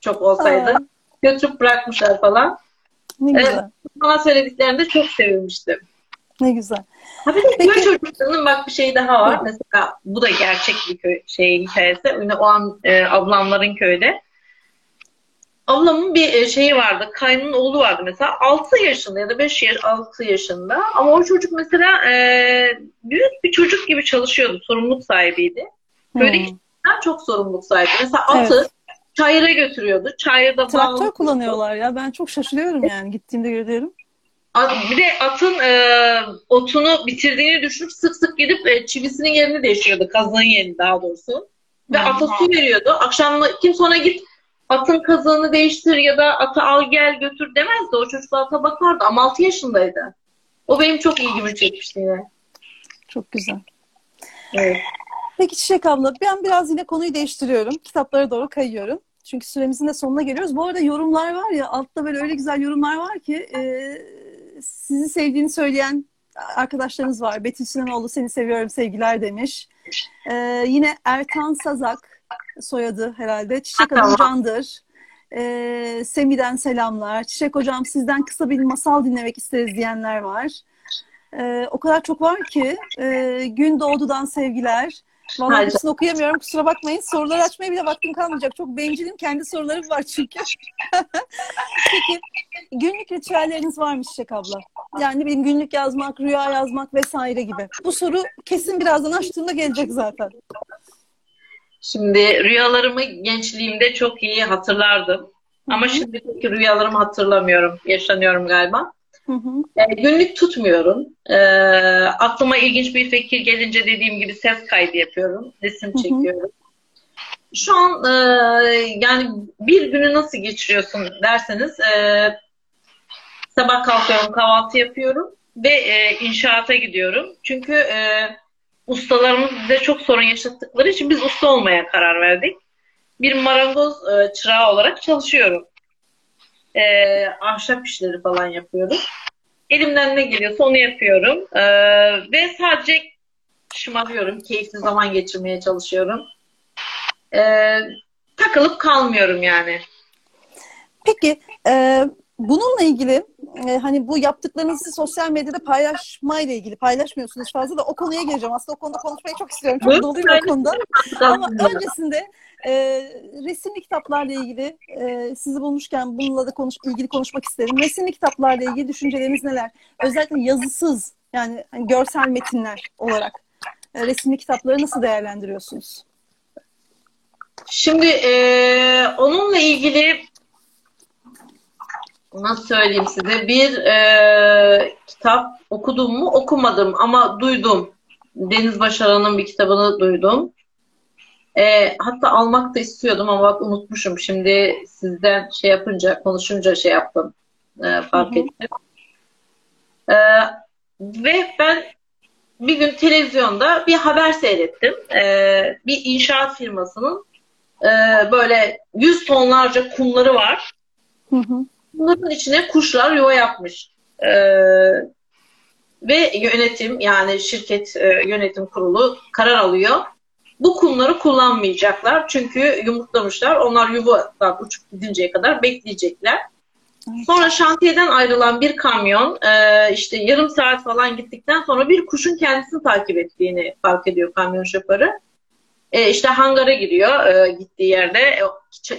çok olsaydı. Aa. Götürüp bırakmışlar falan. Ne güzel. Bana söylediklerinde çok sevinmiştim. Ne güzel. Ha bir de Peki- köy çocuklarının bak bir şey daha var. Mesela bu da gerçek bir köy şey hikayesi. Yine o an e, ablamların köyde. Ablamın bir e, şeyi vardı. Kaynının oğlu vardı mesela. 6 yaşında ya da 5 yaş, 6 yaşında. Ama o çocuk mesela e, büyük bir çocuk gibi çalışıyordu. Sorumluluk sahibiydi. Köydeki Hmm. çocuklar çok sorumluluk sahibi. Mesela atı Evet. çayıra götürüyordu. Çayırda Traktör bağlı- kullanıyorlar ya. Ben çok şaşırıyorum yani gittiğimde görüyorum. Bir de atın e, otunu bitirdiğini düşünüp sık sık gidip e, çivisinin yerini değiştiriyordu. Kazığın yerini daha doğrusu. Ve Hmm. ata su veriyordu. Akşam kim sonra git atın kazığını değiştir ya da atı al gel götür demezdi. O çocuk ata bakardı ama 6 yaşındaydı. O benim çok ilgimi çekmişti yine. Çok güzel. Evet. Peki Çiçek abla ben biraz yine konuyu değiştiriyorum. Kitaplara doğru kayıyorum. Çünkü süremizin de sonuna geliyoruz. Bu arada yorumlar var ya altta böyle öyle güzel yorumlar var ki e, sizi sevdiğini söyleyen arkadaşlarınız var. Betül Sinanoğlu seni seviyorum sevgiler demiş. E, yine Ertan Sazak soyadı herhalde. Çiçek Hanım Candır. E, Semi'den selamlar. Çiçek Hocam sizden kısa bir masal dinlemek isteriz diyenler var. E, o kadar çok var ki. E, Gün Doğdu'dan sevgiler. Vallahi Hayır. hepsini okuyamıyorum. Kusura bakmayın. Soruları açmaya bile vaktim kalmayacak. Çok bencilim. Kendi sorularım var çünkü. [LAUGHS] Peki günlük ritüelleriniz var mı Çiçek abla? Yani ne bileyim günlük yazmak, rüya yazmak vesaire gibi. Bu soru kesin birazdan açtığımda gelecek zaten. Şimdi rüyalarımı gençliğimde çok iyi hatırlardım. Ama Hı hı. şimdiki rüyalarımı hatırlamıyorum. Yaşanıyorum galiba. Hı hı. E, günlük tutmuyorum. E, aklıma ilginç bir fikir gelince dediğim gibi ses kaydı yapıyorum. Resim hı. çekiyorum. Şu an e, yani bir günü nasıl geçiriyorsun derseniz e, sabah kalkıyorum kahvaltı yapıyorum ve e, inşaata gidiyorum. Çünkü e, ustalarımız bize çok sorun yaşattıkları için biz usta olmaya karar verdik. Bir marangoz e, çırağı olarak çalışıyorum. E, ahşap işleri falan yapıyorum. Elimden ne geliyorsa onu yapıyorum. E, ve sadece şımarıyorum. Keyifli zaman geçirmeye çalışıyorum. E, takılıp kalmıyorum yani. Peki e, bununla ilgili e, hani bu yaptıklarınızı sosyal medyada paylaşmayla ilgili paylaşmıyorsunuz fazla da o konuya geleceğim. Aslında o konuda konuşmayı çok istiyorum. Çok doluyum o konuda. Ama öncesinde e, resimli kitaplarla ilgili e, sizi bulmuşken bununla da konuş, ilgili konuşmak isterim. Resimli kitaplarla ilgili düşünceleriniz neler? Özellikle yazısız yani hani görsel metinler olarak e, resimli kitapları nasıl değerlendiriyorsunuz? Şimdi e, onunla ilgili nasıl söyleyeyim size bir e, kitap okudum mu okumadım ama duydum. Deniz Başaran'ın bir kitabını duydum. E, hatta almak da istiyordum ama bak unutmuşum. Şimdi sizden şey yapınca, konuşunca şey yaptım. E, fark ettim. E, ve ben bir gün televizyonda bir haber seyrettim. E, bir inşaat firmasının e, böyle yüz tonlarca kumları var. Hı hı. Bunların içine kuşlar yuva yapmış. E, ve yönetim yani şirket e, yönetim kurulu karar alıyor. Bu kumları kullanmayacaklar. Çünkü yumurtlamışlar. Onlar yuvadan uçup gidinceye kadar bekleyecekler. Sonra şantiyeden ayrılan bir kamyon e, işte yarım saat falan gittikten sonra bir kuşun kendisini takip ettiğini fark ediyor kamyon şoförü. E, işte hangara giriyor e, gittiği yerde e,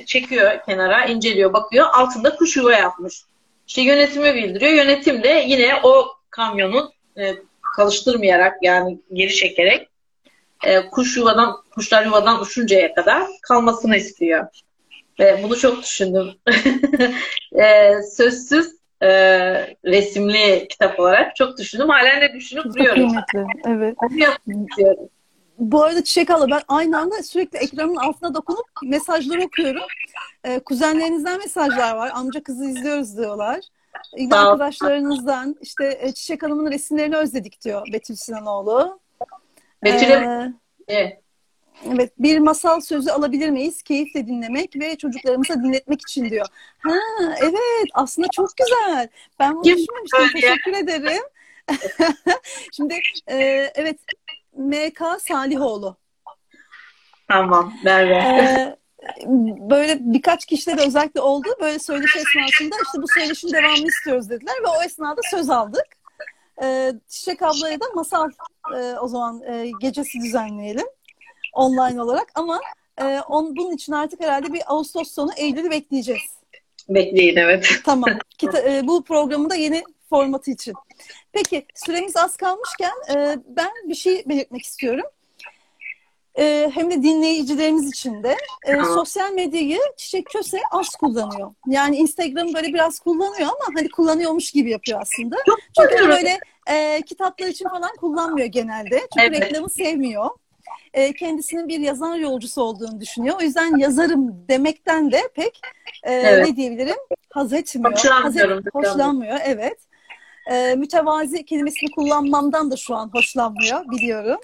çekiyor kenara inceliyor bakıyor altında kuş yuva yapmış. İşte yönetimi bildiriyor. Yönetim de yine o kamyonun e, çalıştırmayarak yani geri çekerek e, kuş yuvadan kuşlar yuvadan uçuncaya kadar kalmasını istiyor. Ve bunu çok düşündüm. [LAUGHS] e, sözsüz e, resimli kitap olarak çok düşündüm. Halen de düşünüp Çok duruyorum. kıymetli. Evet. Onu yapmak istiyorum. Bu arada Çiçek abla ben aynı anda sürekli ekranın altına dokunup mesajları okuyorum. Ee, kuzenlerinizden mesajlar var. Amca kızı izliyoruz diyorlar. Yine arkadaşlarınızdan işte e, Çiçek Hanım'ın resimlerini özledik diyor Betül Sinanoğlu. Betül'e Ee, Evet. evet bir masal sözü alabilir miyiz? Keyifle dinlemek ve çocuklarımıza dinletmek için diyor. Ha evet aslında çok güzel. Ben bunu düşünmemiştim. Teşekkür ederim. [LAUGHS] Şimdi e, evet MK Salihoğlu. Tamam. Ver. Ee, böyle birkaç kişide de özellikle oldu. Böyle söyleşi esnasında işte bu söyleşin devamını istiyoruz dediler ve o esnada söz aldık. Ee, Çiçek ablaya da masal e, o zaman e, gecesi düzenleyelim online olarak ama e, on, bunun için artık herhalde bir Ağustos sonu Eylül'ü bekleyeceğiz. Bekleyin evet. Tamam. [LAUGHS] Kita- e, bu programın da yeni formatı için. Peki süremiz az kalmışken e, ben bir şey belirtmek istiyorum. E, hem de dinleyicilerimiz için de e, sosyal medyayı Çiçek Köse az kullanıyor. Yani Instagram böyle biraz kullanıyor ama hani kullanıyormuş gibi yapıyor aslında. Çok Çünkü böyle e, kitaplar için falan kullanmıyor genelde. Çünkü Evet. reklamı sevmiyor. E, kendisinin bir yazar yolcusu olduğunu düşünüyor. O yüzden yazarım demekten de pek e, Evet. ne diyebilirim? Haz etmiyor. Hoşlanmıyorum, Haz et- hoşlanmıyor, evet. E, mütevazi kelimesini kullanmamdan da şu an hoşlanmıyor, biliyorum.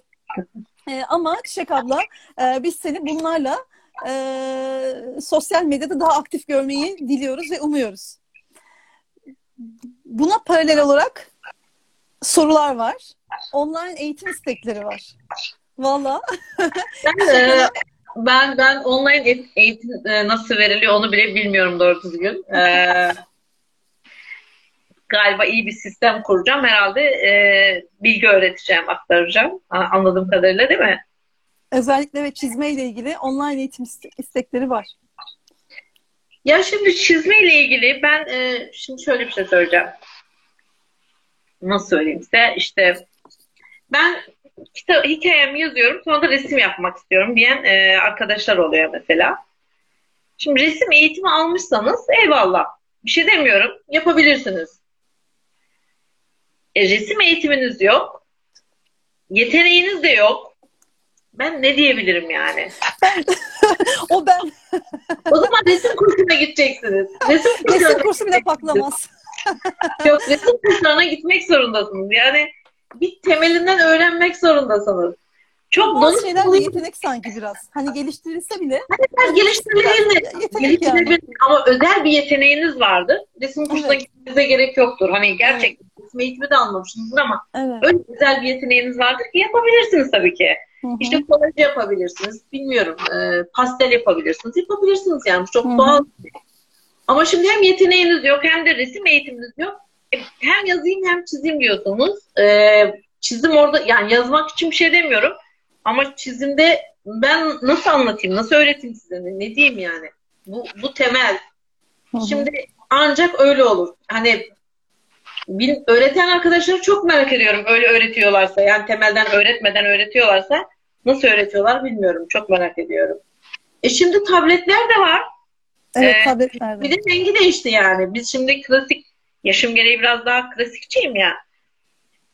E, ama Çiçek abla, e, biz seni bunlarla e, sosyal medyada daha aktif görmeyi diliyoruz ve umuyoruz. Buna paralel olarak sorular var. Online eğitim istekleri var. Valla. [LAUGHS] Ben, e, ben ben online eğitim e, nasıl veriliyor onu bile bilmiyorum doğru düzgün. E, galiba iyi bir sistem kuracağım. Herhalde e, bilgi öğreteceğim, aktaracağım. Anladığım kadarıyla değil mi? Özellikle ve çizme ile ilgili online eğitim iste- istekleri var. Ya şimdi çizmeyle ilgili ben e, şimdi şöyle bir şey söyleyeceğim. Nasıl söyleyeyim size? İşte ben kitap, hikayemi yazıyorum sonra da resim yapmak istiyorum diyen e, arkadaşlar oluyor mesela. Şimdi resim eğitimi almışsanız eyvallah. Bir şey demiyorum. Yapabilirsiniz. E, resim eğitiminiz yok. Yeteneğiniz de yok. Ben ne diyebilirim yani? [LAUGHS] O ben O zaman resim kursuna gideceksiniz. Resim kursuna resim kursu bile paklamaz. [LAUGHS] Yok resim kurslarına gitmek zorundasınız. Yani bir temelinden öğrenmek zorundasınız. Çok Bazı şeyler de yetenek sanki biraz. Hani geliştirilse bile geliştirilebilir. yetenek yani. Ama özel bir yeteneğiniz vardır. Resim kursuna Evet. gitmenize gerek yoktur. Hani gerçekten resim eğitimi de almamışsınızdır ama Evet. öyle güzel bir yeteneğiniz vardır ki yapabilirsiniz tabii ki. Hı hı. İşte kolaj yapabilirsiniz. Bilmiyorum. E, pastel yapabilirsiniz. Yapabilirsiniz yani. Çok hı hı. doğal. Ama şimdi hem yeteneğiniz yok hem de resim eğitiminiz yok. E, hem yazayım hem çizeyim diyorsunuz. E, çizim orada yani yazmak için bir şey demiyorum. Ama çizimde ben nasıl anlatayım, nasıl öğreteyim size, ne diyeyim yani. Bu, bu temel. Hı hı. Şimdi ancak öyle olur. Hani bil, öğreten arkadaşları çok merak ediyorum. Öyle öğretiyorlarsa, yani temelden öğretmeden öğretiyorlarsa nasıl öğretiyorlar bilmiyorum. Çok merak ediyorum. E şimdi tabletler de var. Evet, ee, tabletler de. Bir de rengi değişti yani. Biz şimdi klasik, yaşım gereği biraz daha klasikçiyim ya.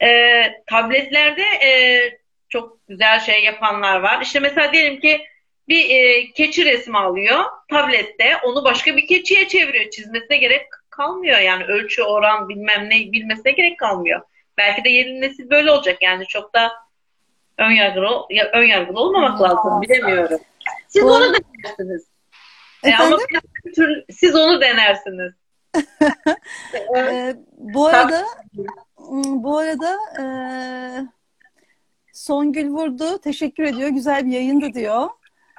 Ee, tabletlerde e, çok güzel şey yapanlar var. İşte mesela diyelim ki bir e, keçi resmi alıyor tablette onu başka bir keçiye çeviriyor. Çizmesine gerek kalmıyor yani ölçü oran bilmem ne bilmesine gerek kalmıyor. Belki de yeni nesil böyle olacak yani çok da ön yargılı, ön yargılı olmamak lazım bilemiyorum. Siz Bu... onu denersiniz. E, ama tür, siz onu denersiniz. [LAUGHS] e, bu arada bu arada e, Songül Vurdu teşekkür ediyor. Güzel bir yayındı diyor.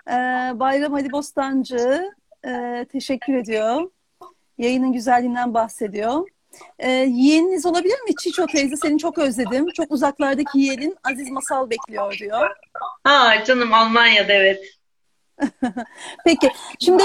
Ee, Bayram Ali Bostancı e, teşekkür ediyor. Yayının güzelliğinden bahsediyor. Ee, yeğeniniz olabilir mi? Çiço teyze seni çok özledim. Çok uzaklardaki yeğenin Aziz Masal bekliyor diyor. Ha canım Almanya'da evet. [LAUGHS] Peki şimdi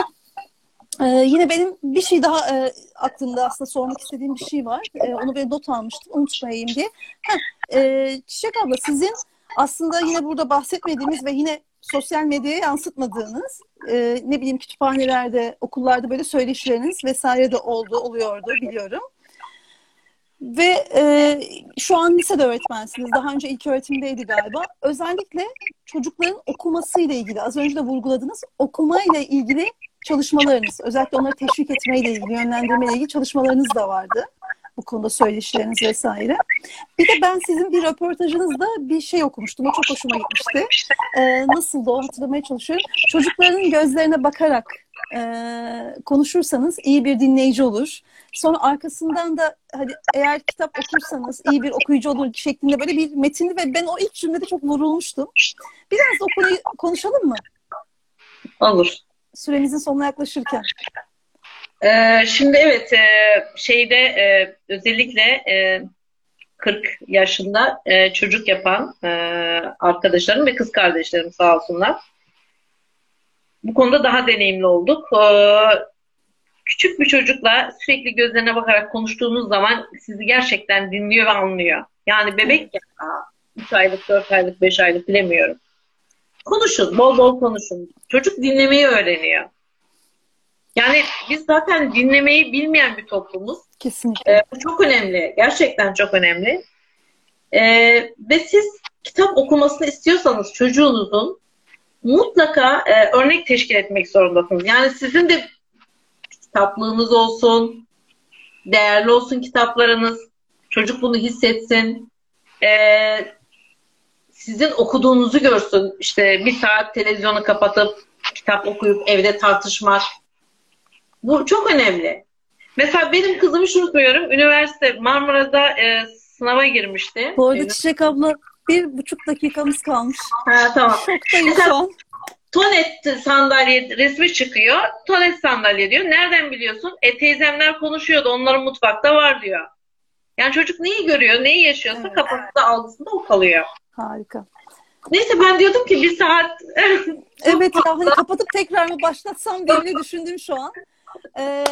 ee, yine benim bir şey daha e, aklımda aslında sormak istediğim bir şey var. E, onu ben not almıştım unutmayayım diye. Heh, e, Çiçek abla sizin aslında yine burada bahsetmediğimiz ve yine sosyal medyaya yansıtmadığınız e, ne bileyim kütüphanelerde, okullarda böyle söyleşileriniz vesaire de oldu, oluyordu biliyorum. Ve e, şu an lisede öğretmensiniz. Daha önce ilk öğretimdeydi galiba. Özellikle çocukların okumasıyla ilgili, az önce de vurguladınız, okumayla ilgili çalışmalarınız, özellikle onları teşvik etmeyle ilgili, yönlendirmeyle ilgili çalışmalarınız da vardı bu konuda söyleşileriniz vesaire. Bir de ben sizin bir röportajınızda bir şey okumuştum. O çok hoşuma gitmişti. Ee, nasıl da o hatırlamaya çalışıyorum. Çocukların gözlerine bakarak e, konuşursanız iyi bir dinleyici olur. Sonra arkasından da hadi eğer kitap okursanız iyi bir okuyucu olur şeklinde böyle bir metini ve ben o ilk cümlede çok vurulmuştum. Biraz o konuyu konuşalım mı? Olur. Süremizin sonuna yaklaşırken. Ee, şimdi evet e, şeyde e, özellikle e, 40 yaşında e, çocuk yapan e, arkadaşlarım ve kız kardeşlerim sağ olsunlar. Bu konuda daha deneyimli olduk. Ee, küçük bir çocukla sürekli gözlerine bakarak konuştuğunuz zaman sizi gerçekten dinliyor ve anlıyor. Yani bebek ya 3 aylık, 4 aylık, 5 aylık bilemiyorum. Konuşun, bol bol konuşun. Çocuk dinlemeyi öğreniyor. Yani biz zaten dinlemeyi bilmeyen bir toplumuz. Kesinlikle. Ee, bu çok önemli. Gerçekten çok önemli. Ee, ve siz kitap okumasını istiyorsanız çocuğunuzun mutlaka e, örnek teşkil etmek zorundasınız. Yani sizin de kitaplığınız olsun, değerli olsun kitaplarınız, çocuk bunu hissetsin, ee, sizin okuduğunuzu görsün. İşte bir saat televizyonu kapatıp kitap okuyup evde tartışmak, bu çok önemli. Mesela benim kızımı hiç unutmuyorum. Üniversite Marmara'da e, sınava girmişti. Bu arada Çiçek abla bir buçuk dakikamız kalmış. Ha, tamam. Mesela, an. Tonet sandalye resmi çıkıyor. Tonet sandalye diyor. Nereden biliyorsun? E teyzemler konuşuyordu. Onların mutfakta var diyor. Yani çocuk neyi görüyor, neyi yaşıyorsa evet. kafasında algısında o kalıyor. Harika. Neyse ben diyordum ki bir saat [LAUGHS] Evet ya hani kapatıp tekrar mı başlatsam diye düşündüm şu an. Ee,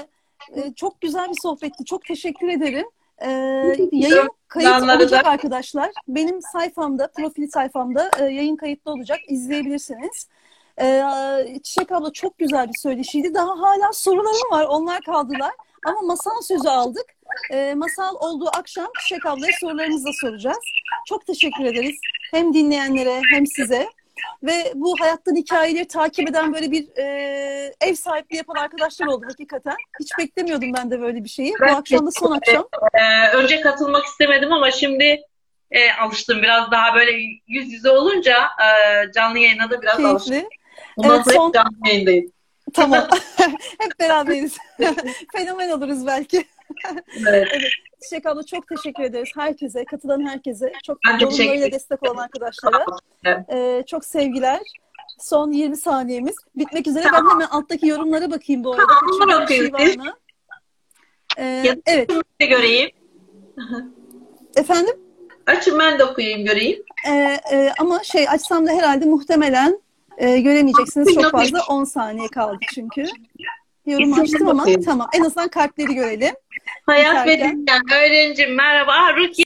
e, çok güzel bir sohbetti. Çok teşekkür ederim. Ee, yayın kayıt olacak arkadaşlar. Benim sayfamda, profil sayfamda e, yayın kayıtlı olacak. İzleyebilirsiniz. Ee, Çiçek abla çok güzel bir söyleşiydi. Daha hala sorularım var. Onlar kaldılar. Ama masal sözü aldık. E, masal olduğu akşam Çiçek ablaya sorularınızı da soracağız. Çok teşekkür ederiz. Hem dinleyenlere hem size. Ve bu hayattan hikayeleri takip eden böyle bir e, ev sahipliği yapan arkadaşlar oldu hakikaten. Hiç beklemiyordum ben de böyle bir şeyi. Ben bu akşam da son akşam. E, önce katılmak istemedim ama şimdi e, alıştım. Biraz daha böyle yüz yüze olunca e, canlı yayına da biraz Keyifli. alıştım. Bundan evet, son... canlı yayındayım. Tamam. [LAUGHS] [LAUGHS] Hep beraberiz. [LAUGHS] Fenomen oluruz belki. Evet. Çiçek abla çok teşekkür ederiz herkese, katılan herkese, çok yorumlarıyla destek olan arkadaşlara. Evet. Ee, çok sevgiler. Son 20 saniyemiz bitmek üzere. Ben hemen alttaki yorumlara bakayım bu arada. Tamam, şey okuyayım. mı? Ee, Ya- evet. Göreyim. Efendim? Açın ben de okuyayım göreyim. Ee, e, ama şey açsam da herhalde muhtemelen e, göremeyeceksiniz. Çok fazla 10 saniye kaldı çünkü. Yorum İsimleri açtım ama bakayım. tamam. En azından kalpleri görelim. Hayat. Dinlen öğrencim merhaba. Rukiye